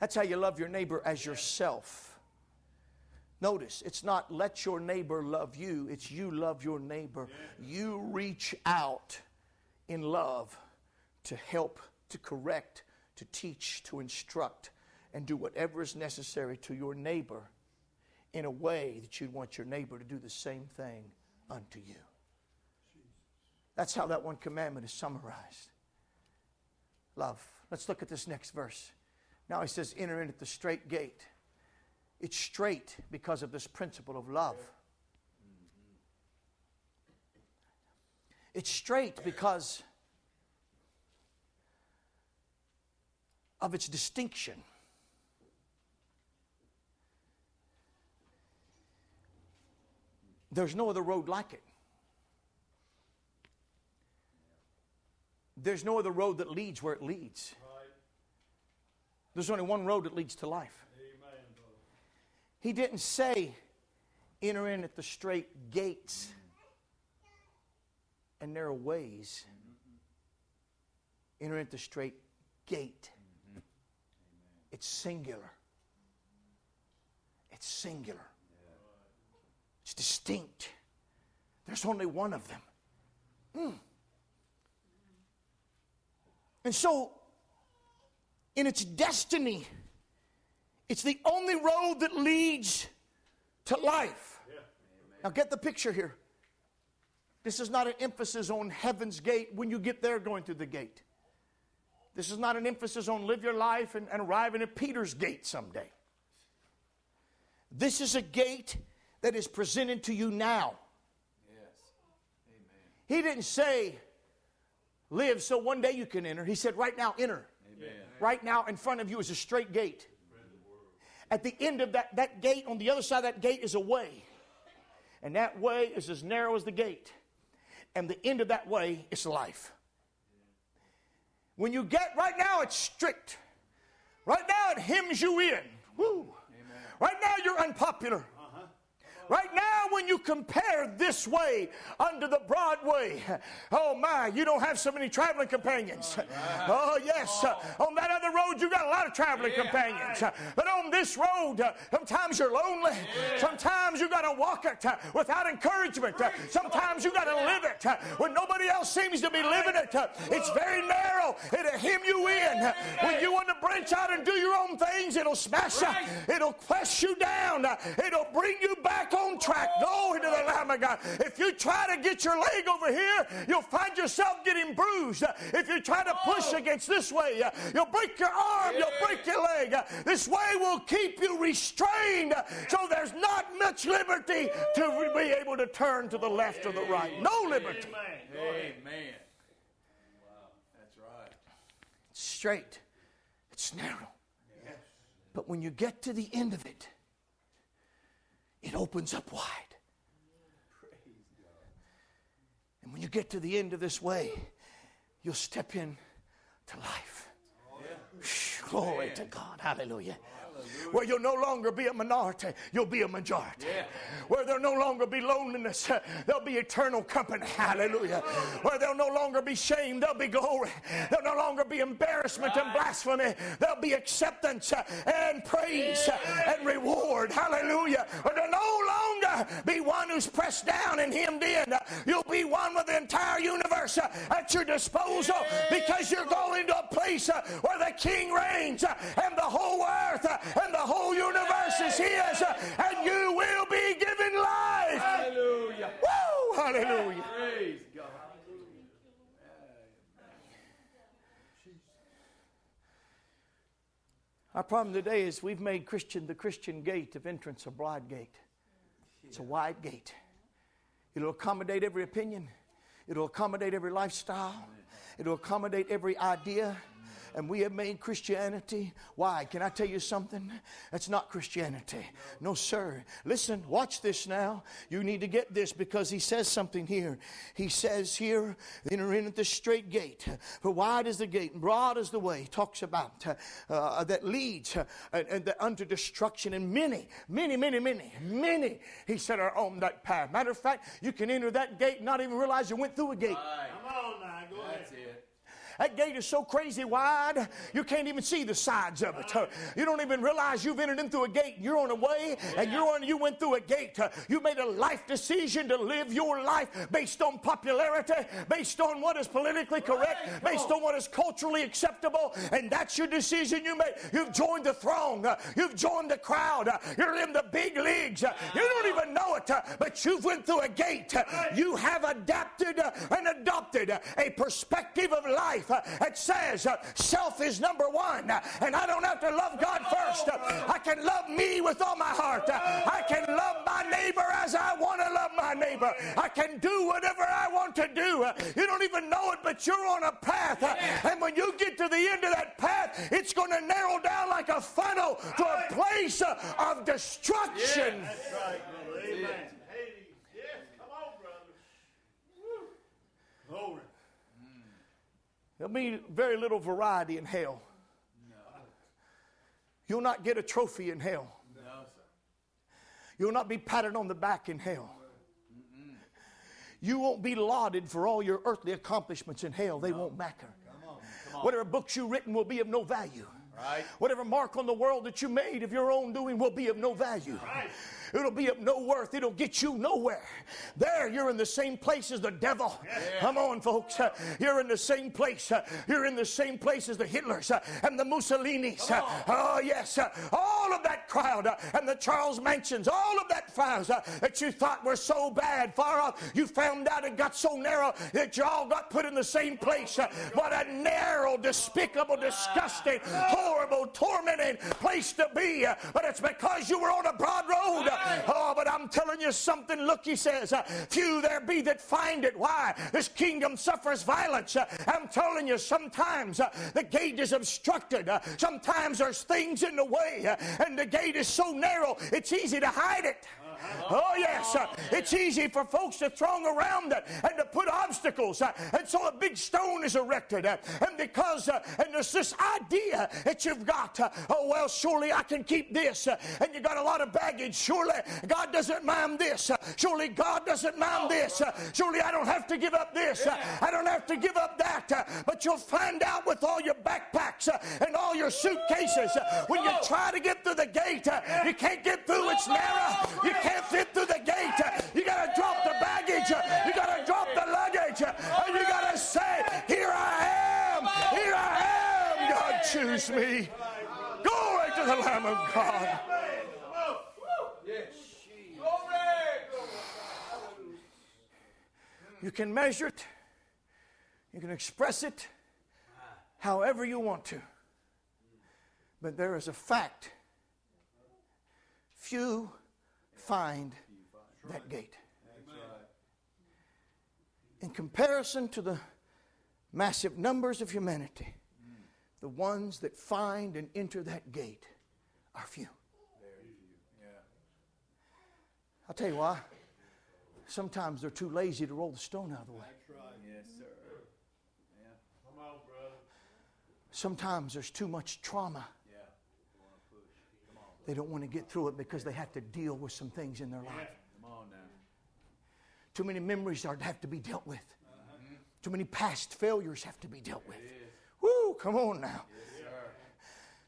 That's how you love your neighbor as yourself. Notice, it's not let your neighbor love you, it's you love your neighbor. You reach out in love to help, to correct, to teach, to instruct, and do whatever is necessary to your neighbor in a way that you'd want your neighbor to do the same thing unto you. That's how that one commandment is summarized. Love. Let's look at this next verse. Now he says, enter in at the strait gate. It's strait because of this principle of love. It's strait because of its distinction. There's no other road like it. There's no other road that leads where it leads. There's only one road that leads to life. Amen, he didn't say, enter in at the strait gates mm-hmm. and narrow ways. Mm-hmm. Enter in at the strait gate. Mm-hmm. It's singular. It's singular. It's distinct. There's only one of them. Mm. And so in its destiny. It's the only road that leads to life. Yeah. Now, get the picture here. This is not an emphasis on heaven's gate when you get there going through the gate. This is not an emphasis on live your life and, and arriving at Peter's gate someday. This is a gate that is presented to you now. Yes. Amen. He didn't say, live so one day you can enter. He said, right now, enter. Amen. Right now, in front of you is a strait gate. At the end of that, that gate, on the other side of that gate, is a way. And that way is as narrow as the gate. And the end of that way is life. When you get, right now, it's strict. Right now, it hems you in. Woo. Right now, you're unpopular. Right now, when you compare this way under the Broadway, oh my, you don't have so many traveling companions. Oh, yes. Oh. On that other road, you got a lot of traveling companions. But on this road, uh, sometimes you're lonely. Sometimes you got to walk it uh, without encouragement. Uh, sometimes you got to live it when nobody else seems to be living it. It's very narrow. It'll hem you in. When you want to branch out and do your own things, it'll smash you. It'll press you down. It'll bring you back on track. Glory to the Lamb of God. If you try to get your leg over here, you'll find yourself getting bruised. If you try to push against this way, you'll break your arm, you'll break your leg. This way will keep you restrained so there's not much liberty to be able to turn to the left or the right. No liberty. Amen. Wow, that's right. It's strait, it's narrow. Yes. But when you get to the end of it, it opens up wide. And when you get to the end of this way, you'll step in to life. Glory to God. Hallelujah. Where you'll no longer be a minority, you'll be a majority. Where there'll no longer be loneliness, there'll be eternal company. Hallelujah. Where there'll no longer be shame, there'll be glory. There'll no longer be embarrassment and blasphemy, there'll be acceptance and praise and reward. Hallelujah. Where there'll no longer be one who's pressed down and hemmed in. You'll be one with the entire universe at your disposal because you're going to a place where the King reigns and the whole earth and the whole universe is His, and you will be given life. Hallelujah. Woo! Hallelujah. Praise God. Our problem today is we've made Christian the Christian gate of entrance a broad gate. It's a wide gate. It'll accommodate every opinion. It'll accommodate every lifestyle. It'll accommodate every idea and we have made Christianity. Why? Can I tell you something? That's not Christianity. No, sir. Listen, watch this now. You need to get this because he says something here. He says here, enter in at the strait gate. For wide is the gate, and broad is the way. He talks about uh, uh, that leads uh, and, and unto destruction, and many, many, many, many, many, he said, are on that path. Matter of fact, you can enter that gate and not even realize you went through a gate. Right. Come on now, go That's ahead. it. That gate is so crazy wide, you can't even see the sides of it. You don't even realize you've entered in through a gate. You're on a way, and you're on. You went through a gate. You made a life decision to live your life based on popularity, based on what is politically correct, based on what is culturally acceptable, and that's your decision you made. You've joined the throng. You've joined the crowd. You're in the big leagues. You don't even know it, but you've went through a gate. You have adapted and adopted a perspective of life that uh, says uh, self is number one, uh, and I don't have to love God first. Uh, I can love me with all my heart. I can love my neighbor as I want to love my neighbor. I can do whatever I want to do. You don't even know it, but you're on a path, and when you get to the end of that path, it's going to narrow down like a funnel to a place of destruction. That's right, Amen. There'll be very little variety in hell. No. You'll not get a trophy in hell. No, sir. You'll not be patted on the back in hell. Mm-mm. You won't be lauded for all your earthly accomplishments in hell. They no. won't matter. Come on. Come on. Whatever books you've written will be of no value. Right. Whatever mark on the world that you made of your own doing will be of no value. Right. It'll be of no worth. It'll get you nowhere. There, you're in the same place as the devil. Yeah. Come on, folks. You're in the same place. You're in the same place as the Hitlers and the Mussolinis. Oh, yes. all of that crowd and the Charles Mansons, all of that files that you thought were so bad, far off, you found out it got so narrow that you all got put in the same place. what a narrow, despicable, disgusting, horrible, tormenting place to be. but it's because you were on a broad road. Oh, but I'm telling you something. Look, he says, uh, few there be that find it. Why? This kingdom suffers violence. Uh, I'm telling you, sometimes uh, the gate is obstructed. Sometimes there's things in the way, and the gate is so narrow, it's easy to hide it. Oh, yes. Uh, it's easy for folks to throng around and to put obstacles. Uh, and so a big stone is erected. Uh, and because, uh, and there's this idea that you've got, uh, oh, well, surely I can keep this. Uh, and you got a lot of baggage. Surely God doesn't mind this. surely God doesn't mind this. surely I don't have to give up this. I don't have to give up that. but you'll find out with all your backpacks and all your suitcases, when you try to get through the gate, you can't get through. It's narrow. You can't can't fit through the gate. You got to drop the baggage. You got to drop the luggage. And you got to say, Here I am. Here I am. God, choose me. Glory to the Lamb of God. You can measure it. You can express it however you want to. But there is a fact few find that gate. In comparison to the massive numbers of humanity, the ones that find and enter that gate are few. I'll tell you why. Sometimes they're too lazy to roll the stone out of the way. Sometimes there's too much trauma. Yeah. You want to push. They don't want to get through it because they have to deal with some things in their life. Come on now. Too many memories are have to be dealt with. Uh-huh. Too many past failures have to be dealt with. Woo, come on now.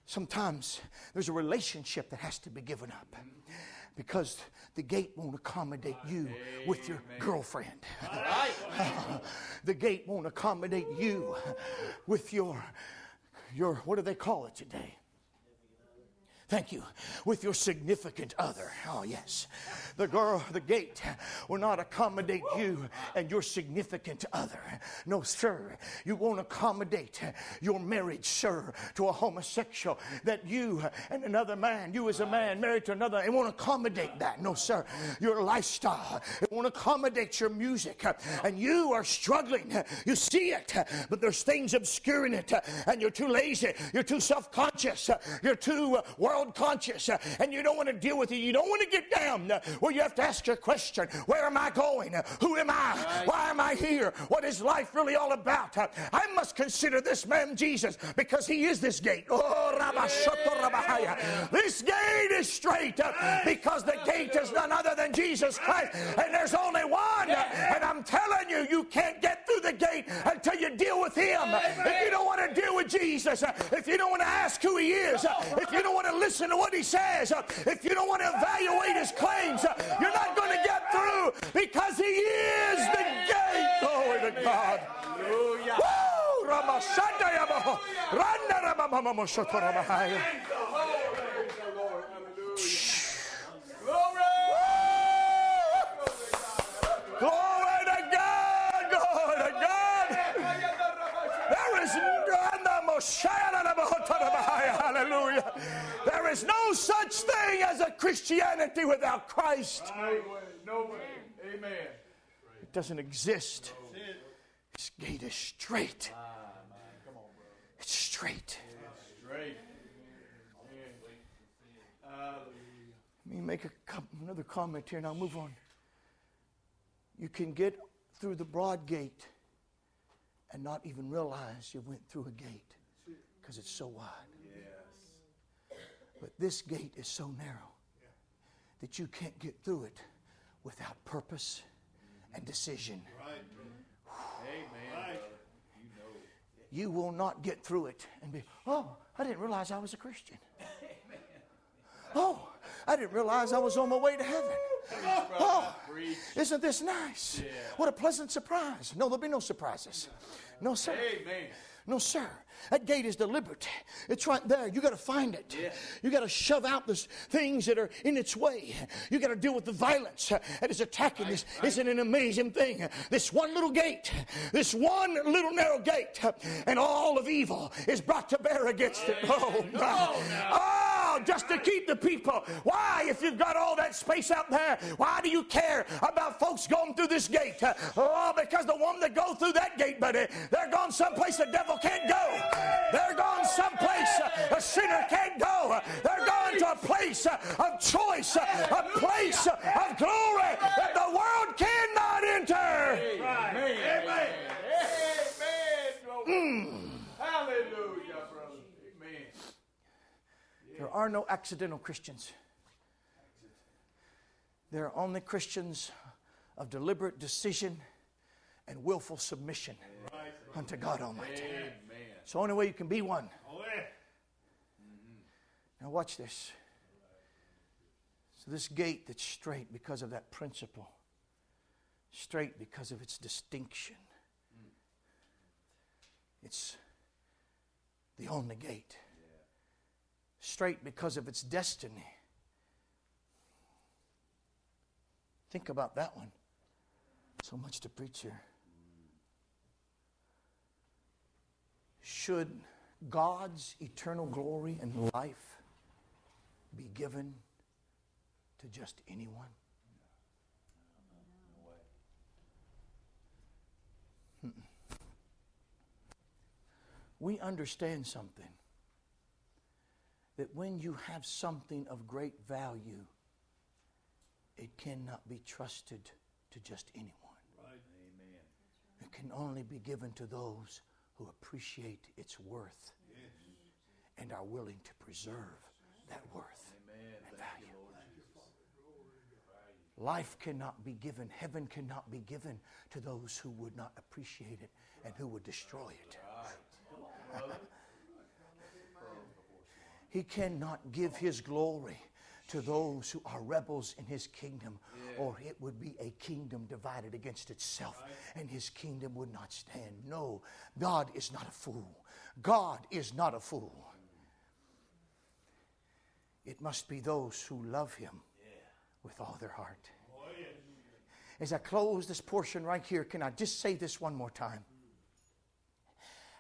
Sometimes there's a relationship that has to be given up mm-hmm. because the gate won't accommodate ah, you with your girlfriend. <laughs> the gate won't accommodate you with your your what do they call it today? Thank you. With your significant other. Oh, yes. The girl, the gate will not accommodate you and your significant other. No, sir. You won't accommodate your marriage, sir, to a homosexual. That you and another man, you as a man married to another, it won't accommodate that. No, sir. Your lifestyle, it won't accommodate your music. And you are struggling. You see it, but there's things obscuring it. And you're too lazy. You're too self conscious. You're too uh, world conscious. And you don't want to deal with it. You don't want to get down Well, you have to ask your question Where am I going? Who am I? Why am I here? What is life really all about? I must consider this man Jesus because he is this gate. Oh, This gate is strait uh, because the gate is none other than Jesus Christ. And there's only one. And I'm telling you, you can't get through the gate until you deal with him. If you don't want to deal with Jesus, if you don't want to ask who he is, if you don't want to listen to what he says, uh, if you don't want to evaluate his claims, uh, you're not going to get through because he is the gate. Glory to God. Hallelujah. Woo! Glory to God! Glory to God! There is Hallelujah. There is no such thing as a Christianity without Christ. No way. No way. Amen. It doesn't exist. This gate is strait. Ah, it's strait. It's strait. Hallelujah. Let me make a, another comment here and I'll move on. You can get through the broad gate and not even realize you went through a gate because it's so wide. Yes. But this gate is so narrow that you can't get through it without purpose and decision. Amen. brother. You will not get through it and be, oh, I didn't realize I was a Christian. Oh, I didn't realize I was on my way to heaven. Oh, isn't this nice? What a pleasant surprise. No, there'll be no surprises. No, sir. Amen. No, sir. That gate is deliberate. It's right there. You got to find it. You got to shove out the things that are in its way. You got to deal with the violence that is attacking this. Isn't an amazing thing? This one little gate, this one little narrow gate, and all of evil is brought to bear against it. Oh, God. Just to keep the people. Why, if you've got all that space out there, why do you care about folks going through this gate? Oh, because the one that go through that gate, buddy, they're gone someplace the devil can't go. They're gone someplace a sinner can't go. They're going to a place of choice, a place of glory that the world cannot enter. Amen. Amen. Amen. Hallelujah, brother. Amen. There are no accidental Christians. There are only Christians of deliberate decision and willful submission unto God Almighty. Amen. It's the only way you can be one. Yeah. Now, watch this. So, this gate that's strait because of that principle, strait because of its distinction. Mm. It's the only gate. Strait because of its destiny. Think about that one. So much to preach here. Should God's eternal glory and life be given to just anyone? Hmm. We understand something that when you have something of great value, it cannot be trusted to just anyone. Right. It can only be given to those who appreciate its worth and are willing to preserve that worth and value. Life cannot be given, heaven cannot be given to those who would not appreciate it and who would destroy it. He cannot give his glory to those who are rebels in his kingdom, or it would be a kingdom divided against itself, and his kingdom would not stand. No, God is not a fool. God is not a fool. It must be those who love him with all their heart. Oh, As I close this portion right here, can I just say this one more time?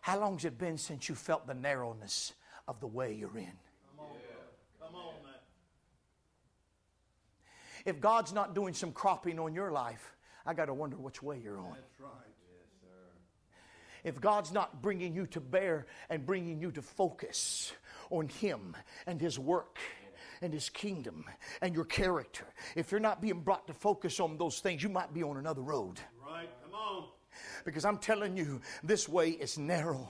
How long's it been since you felt the narrowness of the way you're in? Come on. Come on, man. If God's not doing some cropping on your life, I got to wonder which way you're on. That's right. If God's not bringing you to bear and bringing you to focus on Him and His work and His kingdom and your character, if you're not being brought to focus on those things, you might be on another road. Because I'm telling you, this way is narrow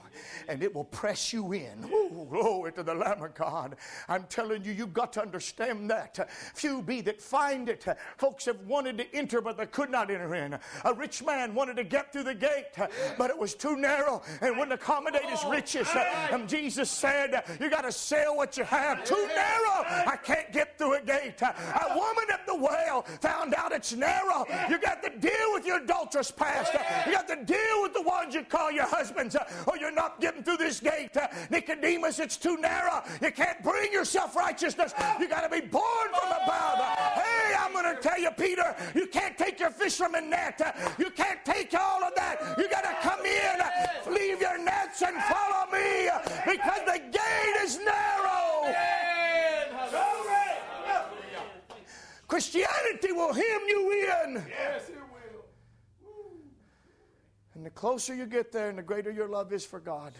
and it will press you in. Ooh, glory to the Lamb of God. I'm telling you, you've got to understand that. Few be that find it. Folks have wanted to enter, but they could not enter in. A rich man wanted to get through the gate, but it was too narrow and wouldn't accommodate his riches. And Jesus said, You got to sell what you have. Too narrow. I can't get through a gate. A woman at the well found out it's narrow. You got to deal with your adulterous past. You got to deal with the ones you call your husbands, uh, or you're not getting through this gate. Uh, Nicodemus, it's too narrow. You can't bring your self righteousness. You got to be born from above. Uh, Hey, I'm going to tell you, Peter, you can't take your fisherman net. You can't take all of that. You got to come in, leave your nets, and follow me because the gate is narrow. Christianity will hem you in. Yes, it will. And the closer you get there, and the greater your love is for God,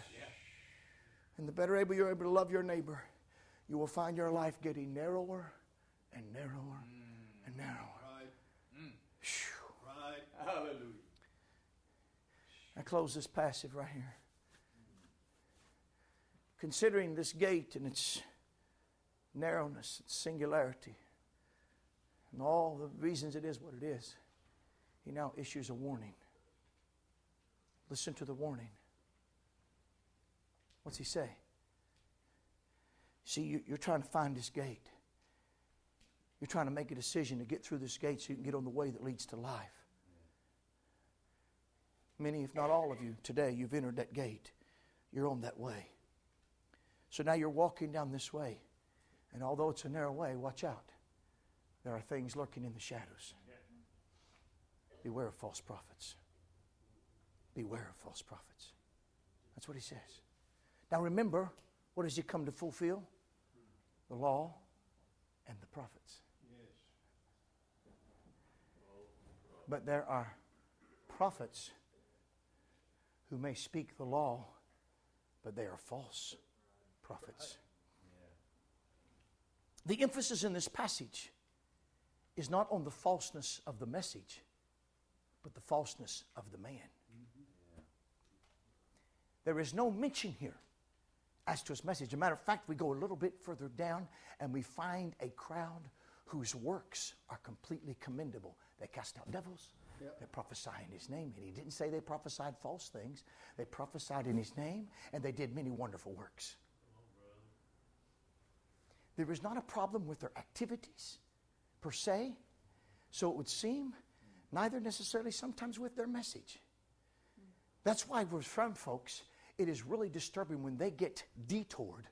and the better able you're able to love your neighbor, you will find your life getting narrower and narrower and narrower. Right. Phew. Right. Hallelujah. I close this passage right here. Considering this gate and its narrowness, its singularity, and all the reasons it is what it is, he now issues a warning. Listen to the warning. What's he say? See, you- you're trying to find this gate. You're trying to make a decision to get through this gate so you can get on the way that leads to life. Many, if not all of you, today you've entered that gate. You're on that way. So now you're walking down this way. And although it's a narrow way, watch out. There are things lurking in the shadows. Beware of false prophets. Beware of false prophets. That's what he says. Now remember, what does he come to fulfill? The law and the prophets. But there are prophets who may speak the law, but they are false prophets. The emphasis in this passage is not on the falseness of the message, but the falseness of the man. There is no mention here as to his message. As a matter of fact, we go a little bit further down and we find a crowd whose works are completely commendable. They cast out devils. They prophesy in his name. And he didn't say they prophesied false things. They prophesied in his name and they did many wonderful works. There is not a problem with their activities per se, so it would seem, neither necessarily sometimes with their message. That's why we're from folks, it is really disturbing when they get detoured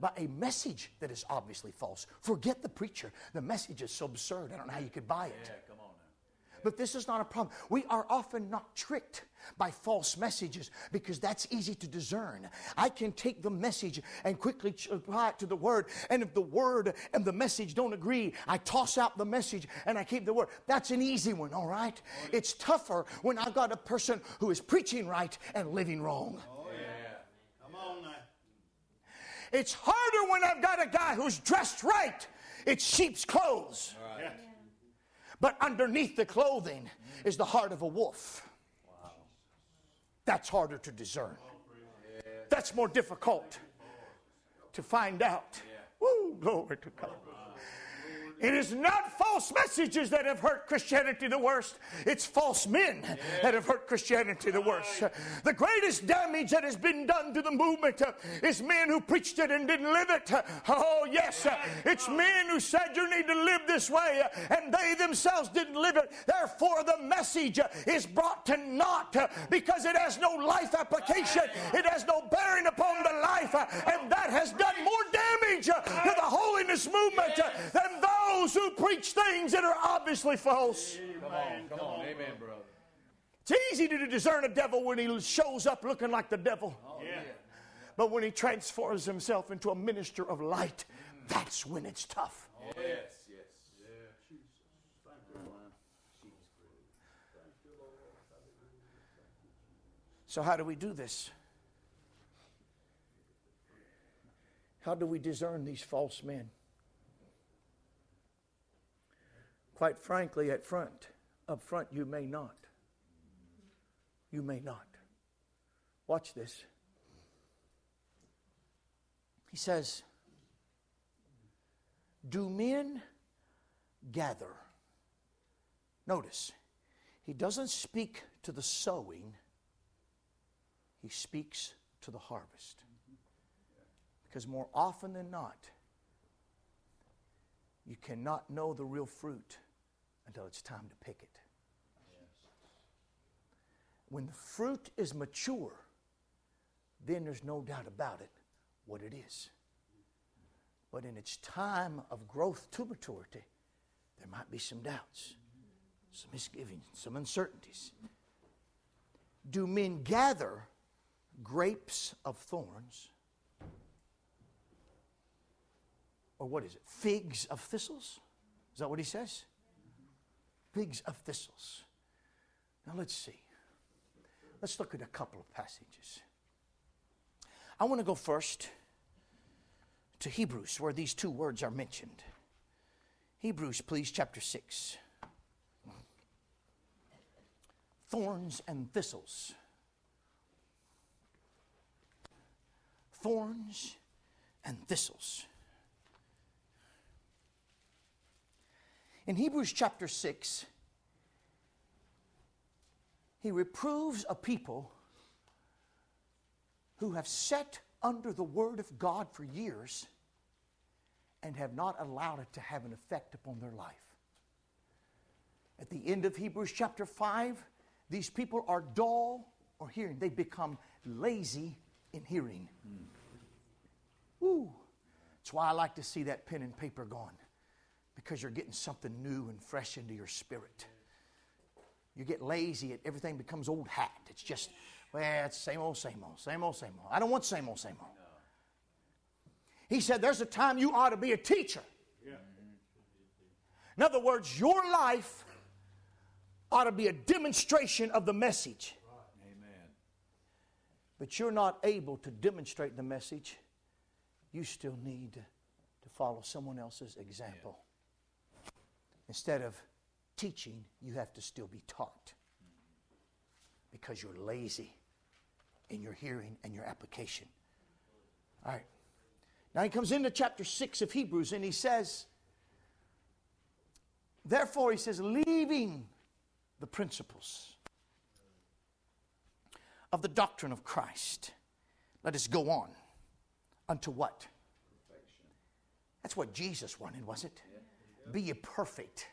by a message that is obviously false. Forget the preacher. The message is so absurd, I don't know how you could buy it. Yeah, come on now. But this is not a problem. We are often not tricked by false messages because that's easy to discern. I can take the message and quickly apply it to the word. And if the word and the message don't agree, I toss out the message and I keep the word. That's an easy one, all right? It's tougher when I've got a person who is preaching right and living wrong. Come on now. It's harder when I've got a guy who's dressed right. It's sheep's clothes. Yeah. But underneath the clothing is the heart of a wolf. That's harder to discern. That's more difficult to find out. Woo, glory to God. It is not false messages that have hurt Christianity the worst. It's false men that have hurt Christianity the worst. The greatest damage that has been done to the movement uh, is men who preached it and didn't live it. Oh, yes. uh, It's men who said you need to live this way uh, and they themselves didn't live it. Therefore, the message is brought to naught because it has no life application. It has no bearing upon the life. And that has done more damage to the holiness movement than those who preach things that are obviously false. Come on, come on. Amen, brother. It's easy to discern a devil when he shows up looking like the devil. Oh, yeah. But when he transforms himself into a minister of light, that's when it's tough. Oh, yes, yes. So, how do we do this? How do we discern these false men? Quite frankly, at front, up front, you may not. You may not. Watch this. He says, Do men gather? Notice, he doesn't speak to the sowing, he speaks to the harvest. Because more often than not, you cannot know the real fruit until it's time to pick it. When the fruit is mature, then there's no doubt about it what it is. But in its time of growth to maturity, there might be some doubts, some misgivings, some uncertainties. Do men gather grapes of thorns? Or what is it? Figs of thistles? Is that what he says? Figs of thistles. Now let's see. Let's look at a couple of passages. I want to go first to Hebrews, where these two words are mentioned. Hebrews, please, chapter 6. Thorns and thistles. Thorns and thistles. In Hebrews chapter 6, he reproves a people who have sat under the Word of God for years and have not allowed it to have an effect upon their life. At the end of Hebrews chapter 5, these people are dull or hearing. They become lazy in hearing. Hmm. Woo. That's why I like to see that pen and paper gone because you're getting something new and fresh into your spirit. You get lazy, and everything becomes old hat. It's just, well, it's same old, same old, same old, same old. I don't want same old, same old. He said, There's a time you ought to be a teacher. In other words, your life ought to be a demonstration of the message. Amen. But you're not able to demonstrate the message. You still need to follow someone else's example. Instead of teaching, you have to still be taught because you're lazy in your hearing and your application. All right. Now he comes into chapter 6 of Hebrews and he says, Therefore, he says, leaving the principles of the doctrine of Christ, let us go on unto what? That's what Jesus wanted, was it? Be ye perfect.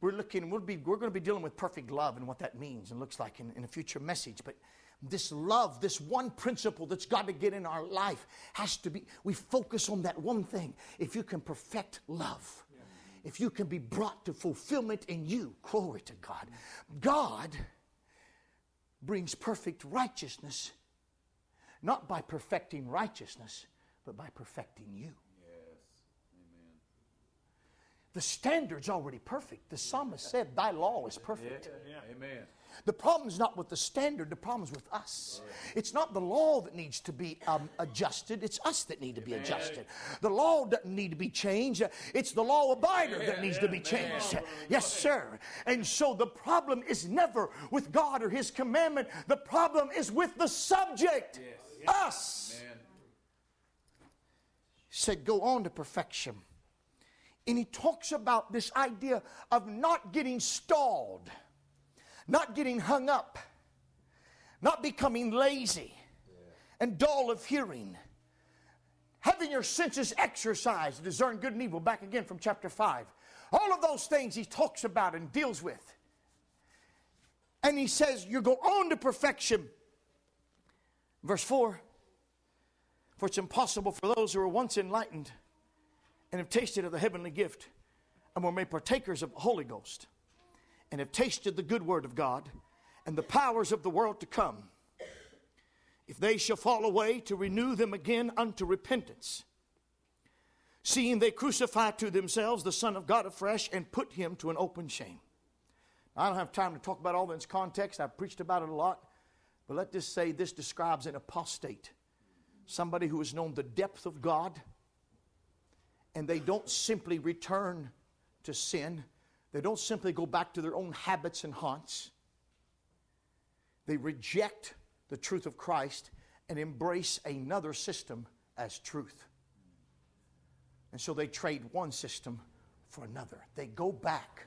We're looking, we'll be, we're going to be dealing with perfect love and what that means and looks like in, in a future message. But this love, this one principle that's got to get in our life has to be, we focus on that one thing. If you can perfect love, if you can be brought to fulfillment in you, glory to God. God brings perfect righteousness, not by perfecting righteousness, but by perfecting you. The standard's already perfect. The psalmist said, Thy law is perfect. Yeah, yeah. Amen. The problem's not with the standard, the problem's with us. It's not the law that needs to be um, adjusted, it's us that need to be adjusted. The law doesn't need to be changed, it's the law abider that needs to be changed. Yes, sir. And so the problem is never with God or His commandment, the problem is with the subject, us. Amen. Said, Go on to perfection. And he talks about this idea of not getting stalled, not getting hung up, not becoming lazy and dull of hearing, having your senses exercised to discern good and evil. Back again from chapter 5. All of those things he talks about and deals with. And he says, You go on to perfection. Verse 4 For it's impossible for those who were once enlightened and have tasted of the heavenly gift and were made partakers of the Holy Ghost and have tasted the good word of God and the powers of the world to come, if they shall fall away, to renew them again unto repentance, seeing they crucify to themselves the Son of God afresh and put him to an open shame. I don't have time to talk about all this context. I've preached about it a lot. But let this say this describes an apostate somebody who has known the depth of God and they don't simply return to sin. They don't simply go back to their own habits and haunts. They reject the truth of Christ and embrace another system as truth. And so they trade one system for another. They go back.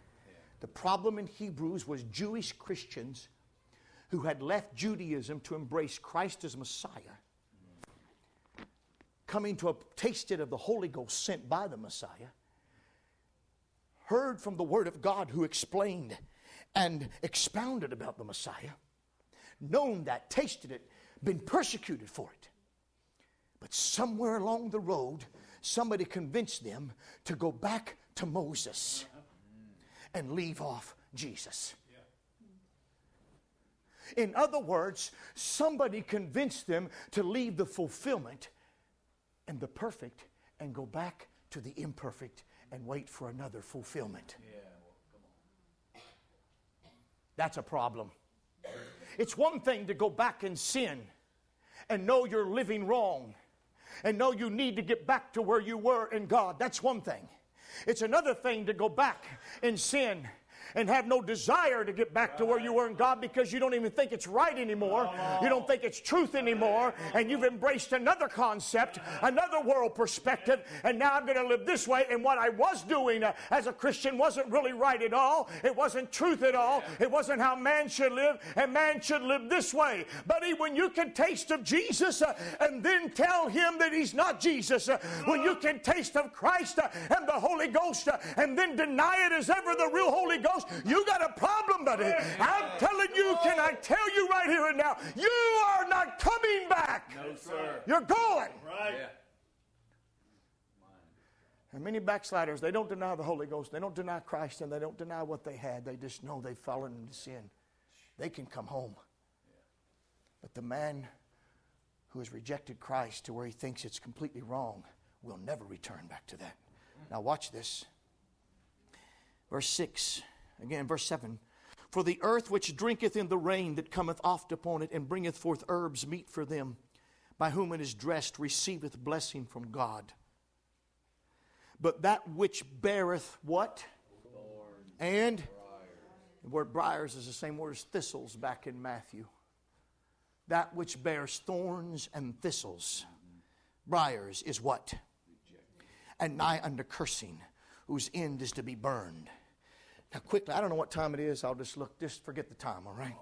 The problem in Hebrews was Jewish Christians who had left Judaism to embrace Christ as Messiah coming to a tasted of the Holy Ghost sent by the Messiah, heard from the Word of God who explained and expounded about the Messiah, known that, tasted it, been persecuted for it. But somewhere along the road, somebody convinced them to go back to Moses and leave off Jesus. In other words, somebody convinced them to leave the fulfillment and the perfect and go back to the imperfect and wait for another fulfillment. Yeah, well, That's a problem. It's one thing to go back and sin and know you're living wrong and know you need to get back to where you were in God. That's one thing. It's another thing to go back and sin and have no desire to get back to where you were in God because you don't even think it's right anymore. You don't think it's truth anymore. And you've embraced another concept, another world perspective. And now I'm going to live this way. And what I was doing uh, as a Christian wasn't really right at all. It wasn't truth at all. It wasn't how man should live. And man should live this way. Buddy, when you can taste of Jesus uh, and then tell him that he's not Jesus, uh, when you can taste of Christ uh, and the Holy Ghost uh, and then deny it as ever the real Holy Ghost, you got a problem, buddy. I'm telling you, can I tell you right here and now, you are not coming back. No, sir. You're going. Right. Yeah. And many backsliders, they don't deny the Holy Ghost, they don't deny Christ, and they don't deny what they had. They just know they've fallen into sin. They can come home. But the man who has rejected Christ to where he thinks it's completely wrong will never return back to that. Now, watch this. Verse 6, again, verse 7. For the earth which drinketh in the rain that cometh oft upon it, and bringeth forth herbs meet for them, by whom it is dressed, receiveth blessing from God. But that which beareth what? And the word briars is the same word as thistles back in Matthew. That which bears thorns and thistles. Briars is what? And nigh unto cursing, whose end is to be burned. Now, quickly, I don't know what time it is. I'll just look, just forget the time, all right?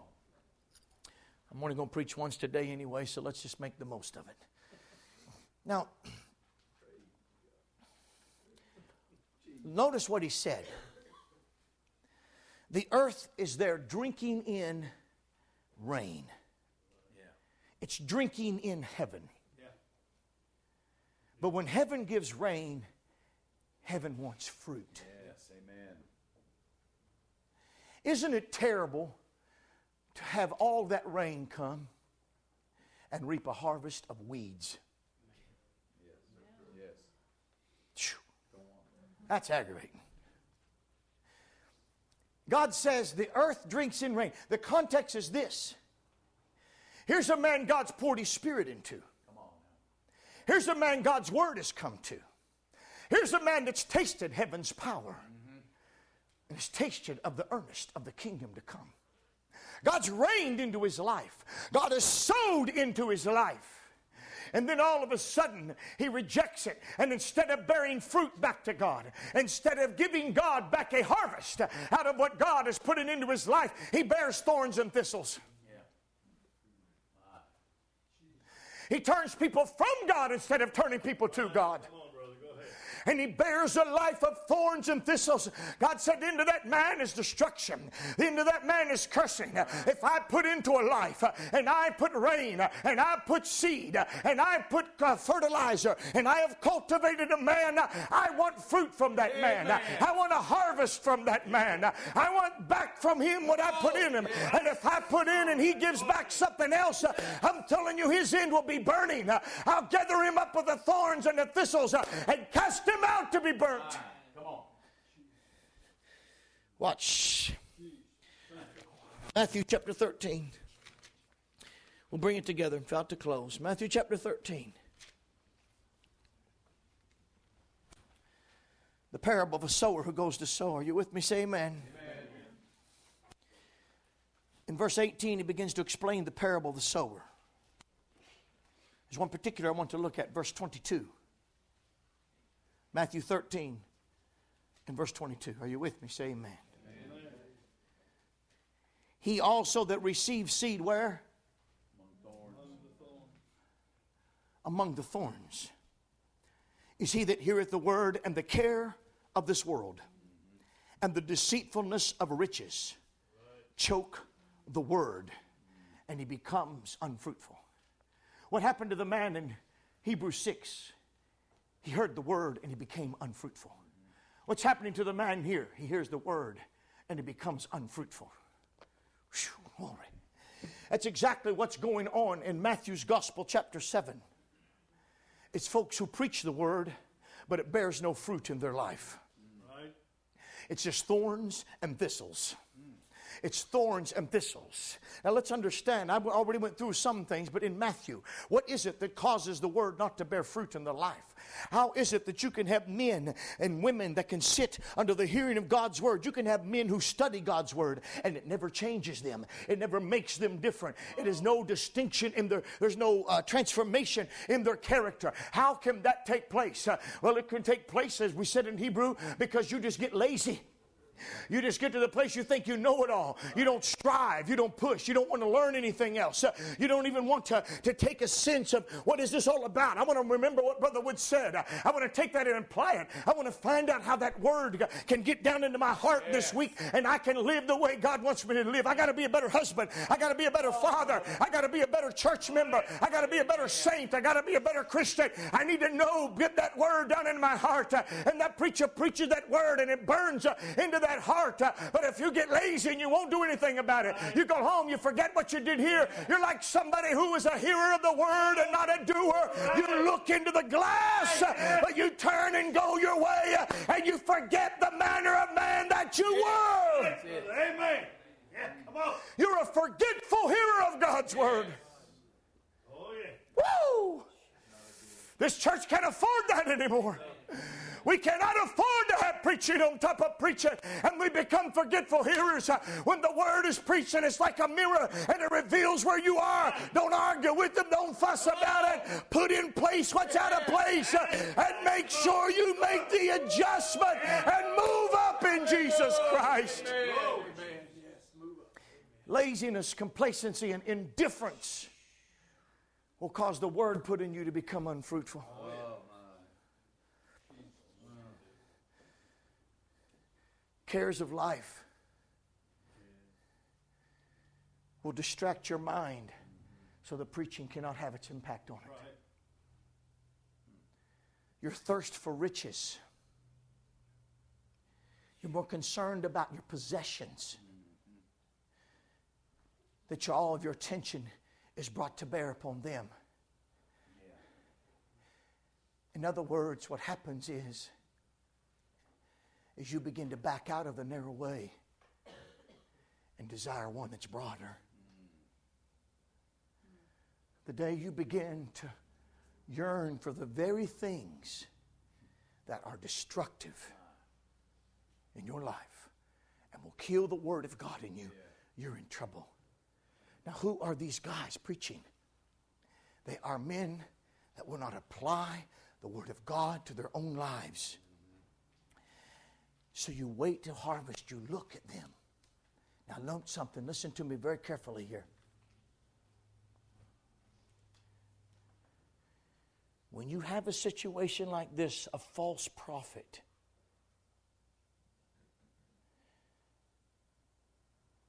I'm only going to preach once today anyway, so let's just make the most of it. Now, notice what he said. The earth is there drinking in rain. It's drinking in heaven. But when heaven gives rain, heaven wants fruit. Yes, Isn't it terrible to have all that rain come and reap a harvest of weeds? Yes. Phew. That's aggravating. God says the earth drinks in rain. The context is this. Here's a man God's poured his spirit into. Here's a man God's word has come to. Here's a man that's tasted heaven's power and has tasted of the earnest of the kingdom to come. God's reigned into his life. God has sowed into his life. And then all of a sudden, he rejects it. And instead of bearing fruit back to God, instead of giving God back a harvest out of what God has put into his life, he bears thorns and thistles. He turns people from God instead of turning people to God and he bears a life of thorns and thistles. God said, Into that man is destruction, into that man is cursing. If I put into a life and I put rain and I put seed and I put uh, fertilizer and I have cultivated a man, I want fruit from that man. I want a harvest from that man. I want back from him what I put in him. And if I put in and he gives back something else, I'm telling you, his end will be burning. I'll gather him up with the thorns and the thistles and cast him out to be burnt. Come on. Watch. Matthew chapter 13. We'll bring it together and about to close. Matthew chapter 13. The parable of a sower who goes to sow. Are you with me? Say amen. amen. In verse 18, he begins to explain the parable of the sower. There's one particular I want to look at, verse 22. Matthew 13 and verse 22. Are you with me? Say amen. amen. He also that receives seed where? Among thorns. Among the thorns. Is he that heareth the word and the care of this world and the deceitfulness of riches choke the word and he becomes unfruitful. What happened to the man in Hebrews 6? He heard the word and he became unfruitful. What's happening to the man here? He hears the word and he becomes unfruitful. Whew, glory. That's exactly what's going on in Matthew's Gospel, chapter 7. It's folks who preach the word, but it bears no fruit in their life. Right. It's just thorns and thistles. It's thorns and thistles. Now let's understand, I already went through some things, but in Matthew, what is it that causes the word not to bear fruit in the life? How is it that you can have men and women that can sit under the hearing of God's word? You can have men who study God's word and it never changes them. It never makes them different. It is no distinction in their, there's no uh, transformation in their character. How can that take place? Uh, well, it can take place, as we said in Hebrew, because you just get lazy. You just get to the place you think you know it all. You don't strive. You don't push. You don't want to learn anything else. You don't even want to, to take a sense of what is this all about. I want to remember what Brother Wood said. I want to take that and apply it. I want to find out how that word can get down into my heart this week and I can live the way God wants me to live. I got to be a better husband. I got to be a better father. I got to be a better church member. I got to be a better saint. I got to be a better Christian. I need to know, get that word down in my heart. And that preacher preaches that word and it burns into that heart. Uh, but if you get lazy and you won't do anything about it, you go home, you forget what you did here. You're like somebody who is a hearer of the word and not a doer. You look into the glass, but you turn and go your way uh, and you forget the manner of man that you were. Amen. Yeah, come on. You're a forgetful hearer of God's word. Oh, yeah. Woo! This church can't afford that anymore. We cannot afford to have preaching on top of preaching, and we become forgetful hearers. When the word is preached, and it's like a mirror, and it reveals where you are. Don't argue with them. Don't fuss about it. Put in place what's out of place, and make sure you make the adjustment and move up in Jesus Christ. Laziness, complacency, and indifference will cause the word put in you to become unfruitful. Cares of life will distract your mind so the preaching cannot have its impact on it. Your thirst for riches. You're more concerned about your possessions that your, all of your attention is brought to bear upon them. In other words, what happens is, is you begin to back out of the narrow way and desire one that's broader. The day you begin to yearn for the very things that are destructive in your life and will kill the Word of God in you, you're in trouble. Now, who are these guys preaching? They are men that will not apply the Word of God to their own lives. So you wait till harvest, you look at them. Now, note something. Listen to me very carefully here. When you have a situation like this, a false prophet,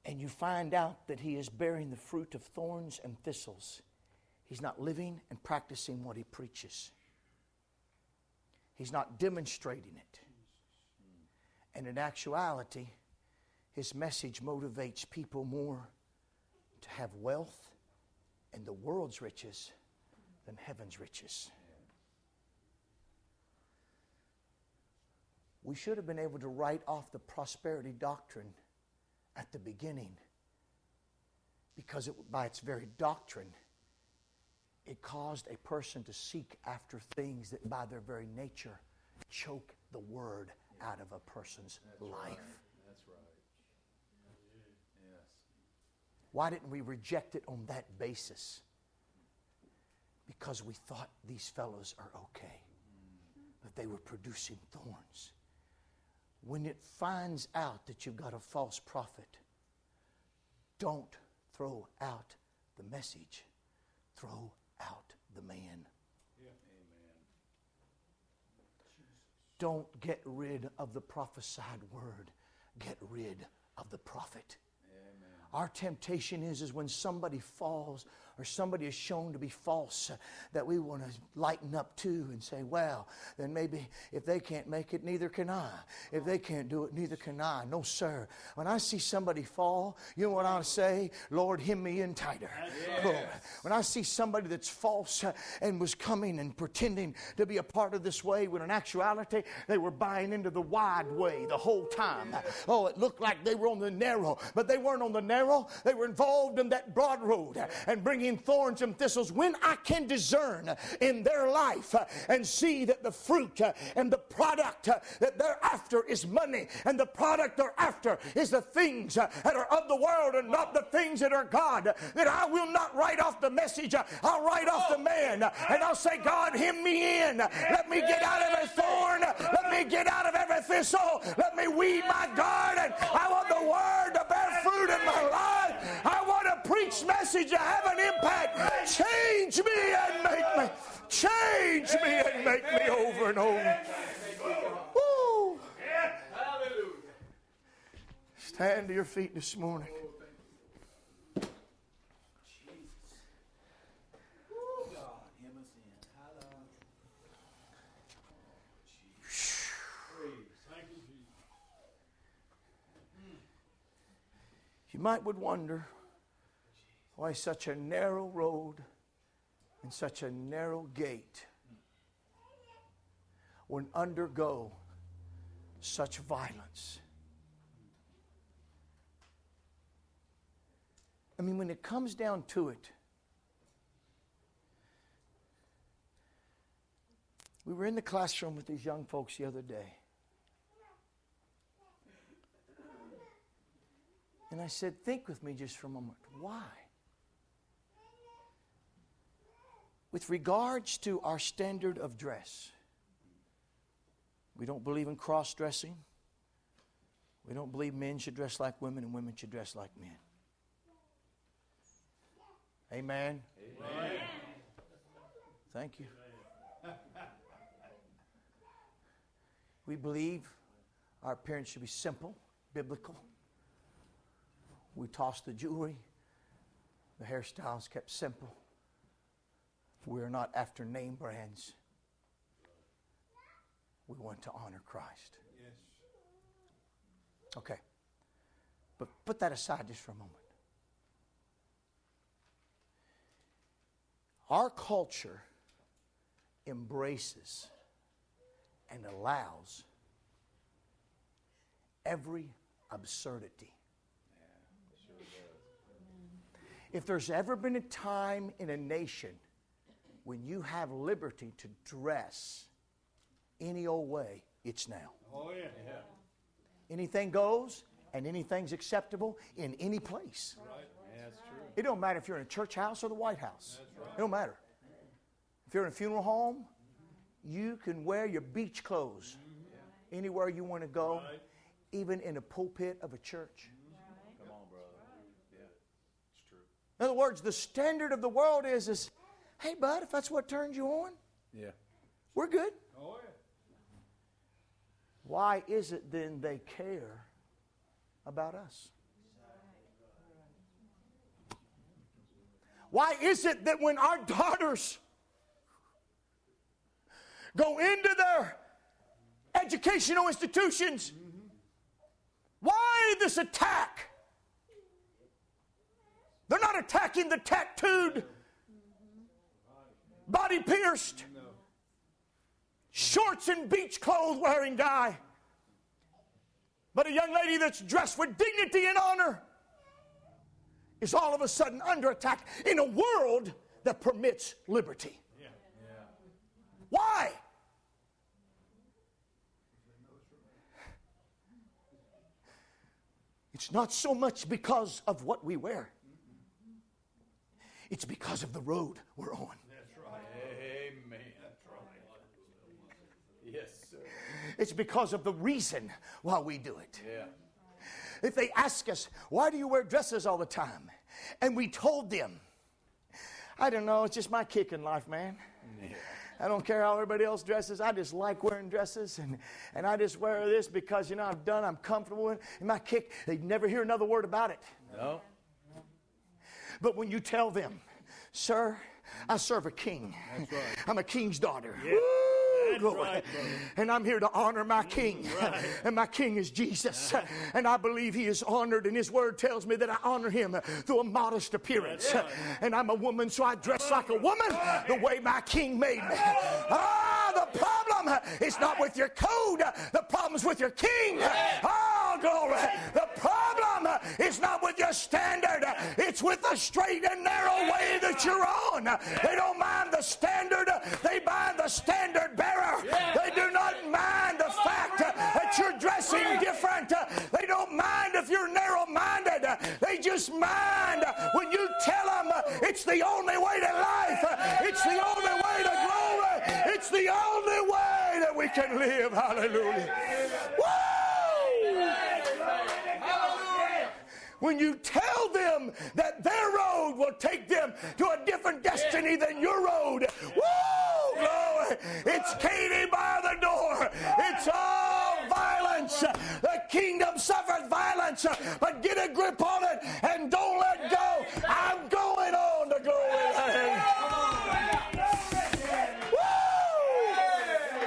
and you find out that he is bearing the fruit of thorns and thistles, he's not living and practicing what he preaches. He's not demonstrating it. And in actuality, his message motivates people more to have wealth and the world's riches than heaven's riches. We should have been able to write off the prosperity doctrine at the beginning because it, by its very doctrine, it caused a person to seek after things that by their very nature choke the word out of a person's That's life. Right. That's right. Yes. Why didn't we reject it on that basis? Because we thought these fellows are okay, but they were producing thorns. When it finds out that you've got a false prophet, don't throw out the message, throw out the man. Amen. Don't get rid of the prophesied word, get rid of the prophet. Amen. Our temptation is, is when somebody falls or somebody is shown to be false that we want to lighten up to and say, well, then maybe if they can't make it, neither can I. If they can't do it, neither can I. No, sir. When I see somebody fall, you know what I say? Lord, hem me in tighter. Lord. When I see somebody that's false and was coming and pretending to be a part of this way, when in actuality they were buying into the wide way the whole time. Oh, it looked like they were on the narrow, but they weren't on the narrow. They were involved in that broad road and bringing thorns and thistles. When I can discern in their life and see that the fruit and the product that they're after is money, and the product they're after is the things that are of the world and not the things that are God, that I will not write off the message. I'll write off the man, and I'll say, God, hem me in. Let me get out of every thorn. Let me get out of every thistle. Let me weed my garden. I want the word to bear fruit in my life. Preach message to have an impact. Change me and make me. Change me and make me over and over. Woo. Stand to your feet this morning. You might would wonder why such a narrow road and such a narrow gate would undergo such violence. I mean, when it comes down to it, we were in the classroom with these young folks the other day. And I said, Think with me just for a moment. Why? With regards to our standard of dress, we don't believe in cross dressing. We don't believe men should dress like women and women should dress like men. Amen. Amen. Thank you. We believe our appearance should be simple, biblical. We toss the jewelry. The hairstyles kept simple. We are not after name brands. We want to honor Christ. Yes. Okay. But put that aside just for a moment. Our culture embraces and allows every absurdity. If there's ever been a time in a nation when you have liberty to dress any old way, it's now. Oh, yeah. yeah. Anything goes and anything's acceptable in any place. Right. Yeah, that's true. It don't matter if you're in a church house or the White House. That's right. It don't matter. If you're in a funeral home, you can wear your beach clothes mm-hmm. anywhere you want to go, even in a pulpit of a church. Mm-hmm. Come on, brother. Yeah, it's true. In other words, the standard of the world is, is hey, bud, if that's what turns you on, Yeah. we're good. Oh, yeah. Why is it then they care about us? Why is it that when our daughters go into their educational institutions, why this attack? They're not attacking the tattooed, body pierced, shorts and beach clothes wearing guy, but a young lady that's dressed with dignity and honor is all of a sudden under attack in a world that permits liberty. Why? It's not so much because of what we wear. It's because of the road we're on. Amen. Yes, sir. It's because of the reason why we do it. Yeah. If they ask us, why do you wear dresses all the time? And we told them, I don't know, it's just my kick in life, man. I don't care how everybody else dresses. I just like wearing dresses, and, and I just wear this because, you know, I'm done, I'm comfortable in, in my kick. They'd never hear another word about it. No. But when you tell them, sir, I serve a king, I'm a king's daughter. Woo, glory. right, and I'm here to honor my king. And my king is Jesus. And I believe he is honored, and his word tells me that I honor him through a modest appearance. And I'm a woman, so I dress like a woman the way my king made me. Ah, the problem is not with your code, the problem's with your king. Oh, glory. The problem is not with your standard, it's with the strait and narrow way that you're on. They don't mind the standard, they mind the standard bearer. They do not mind the fact that you're dressing different. They don't mind if you're narrow minded. They just mind when you tell them it's the only way to life, it's the only only way that we can live. Hallelujah. When you tell them that their road will take them to a different destiny than your road. Woo! Glory! It's Katie by the door. It's all violence. The kingdom suffers violence, but get a grip on it and don't let go. I'm going on to glory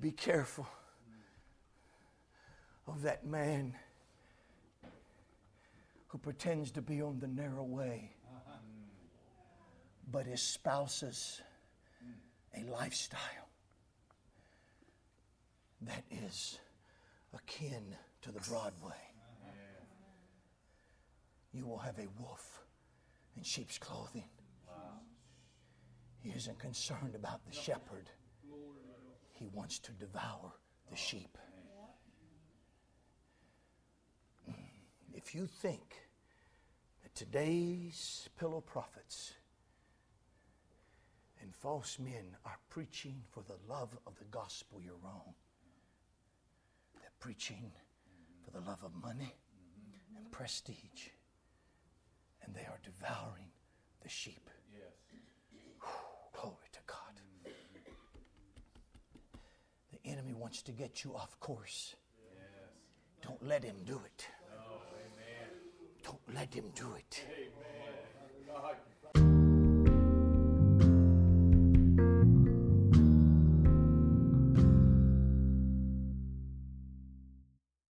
be careful of that man who pretends to be on the narrow way but espouses a lifestyle that is akin to the broad way. You will have a wolf in sheep's clothing. He isn't concerned about the shepherd. He wants to devour the sheep. If you think that today's pillow prophets and false men are preaching for the love of the gospel, you're wrong. They're preaching for the love of money and prestige, and they are devouring the sheep. enemy wants to get you off course. Yes. Don't let him do it. Oh, no. Don't let him do it. Amen.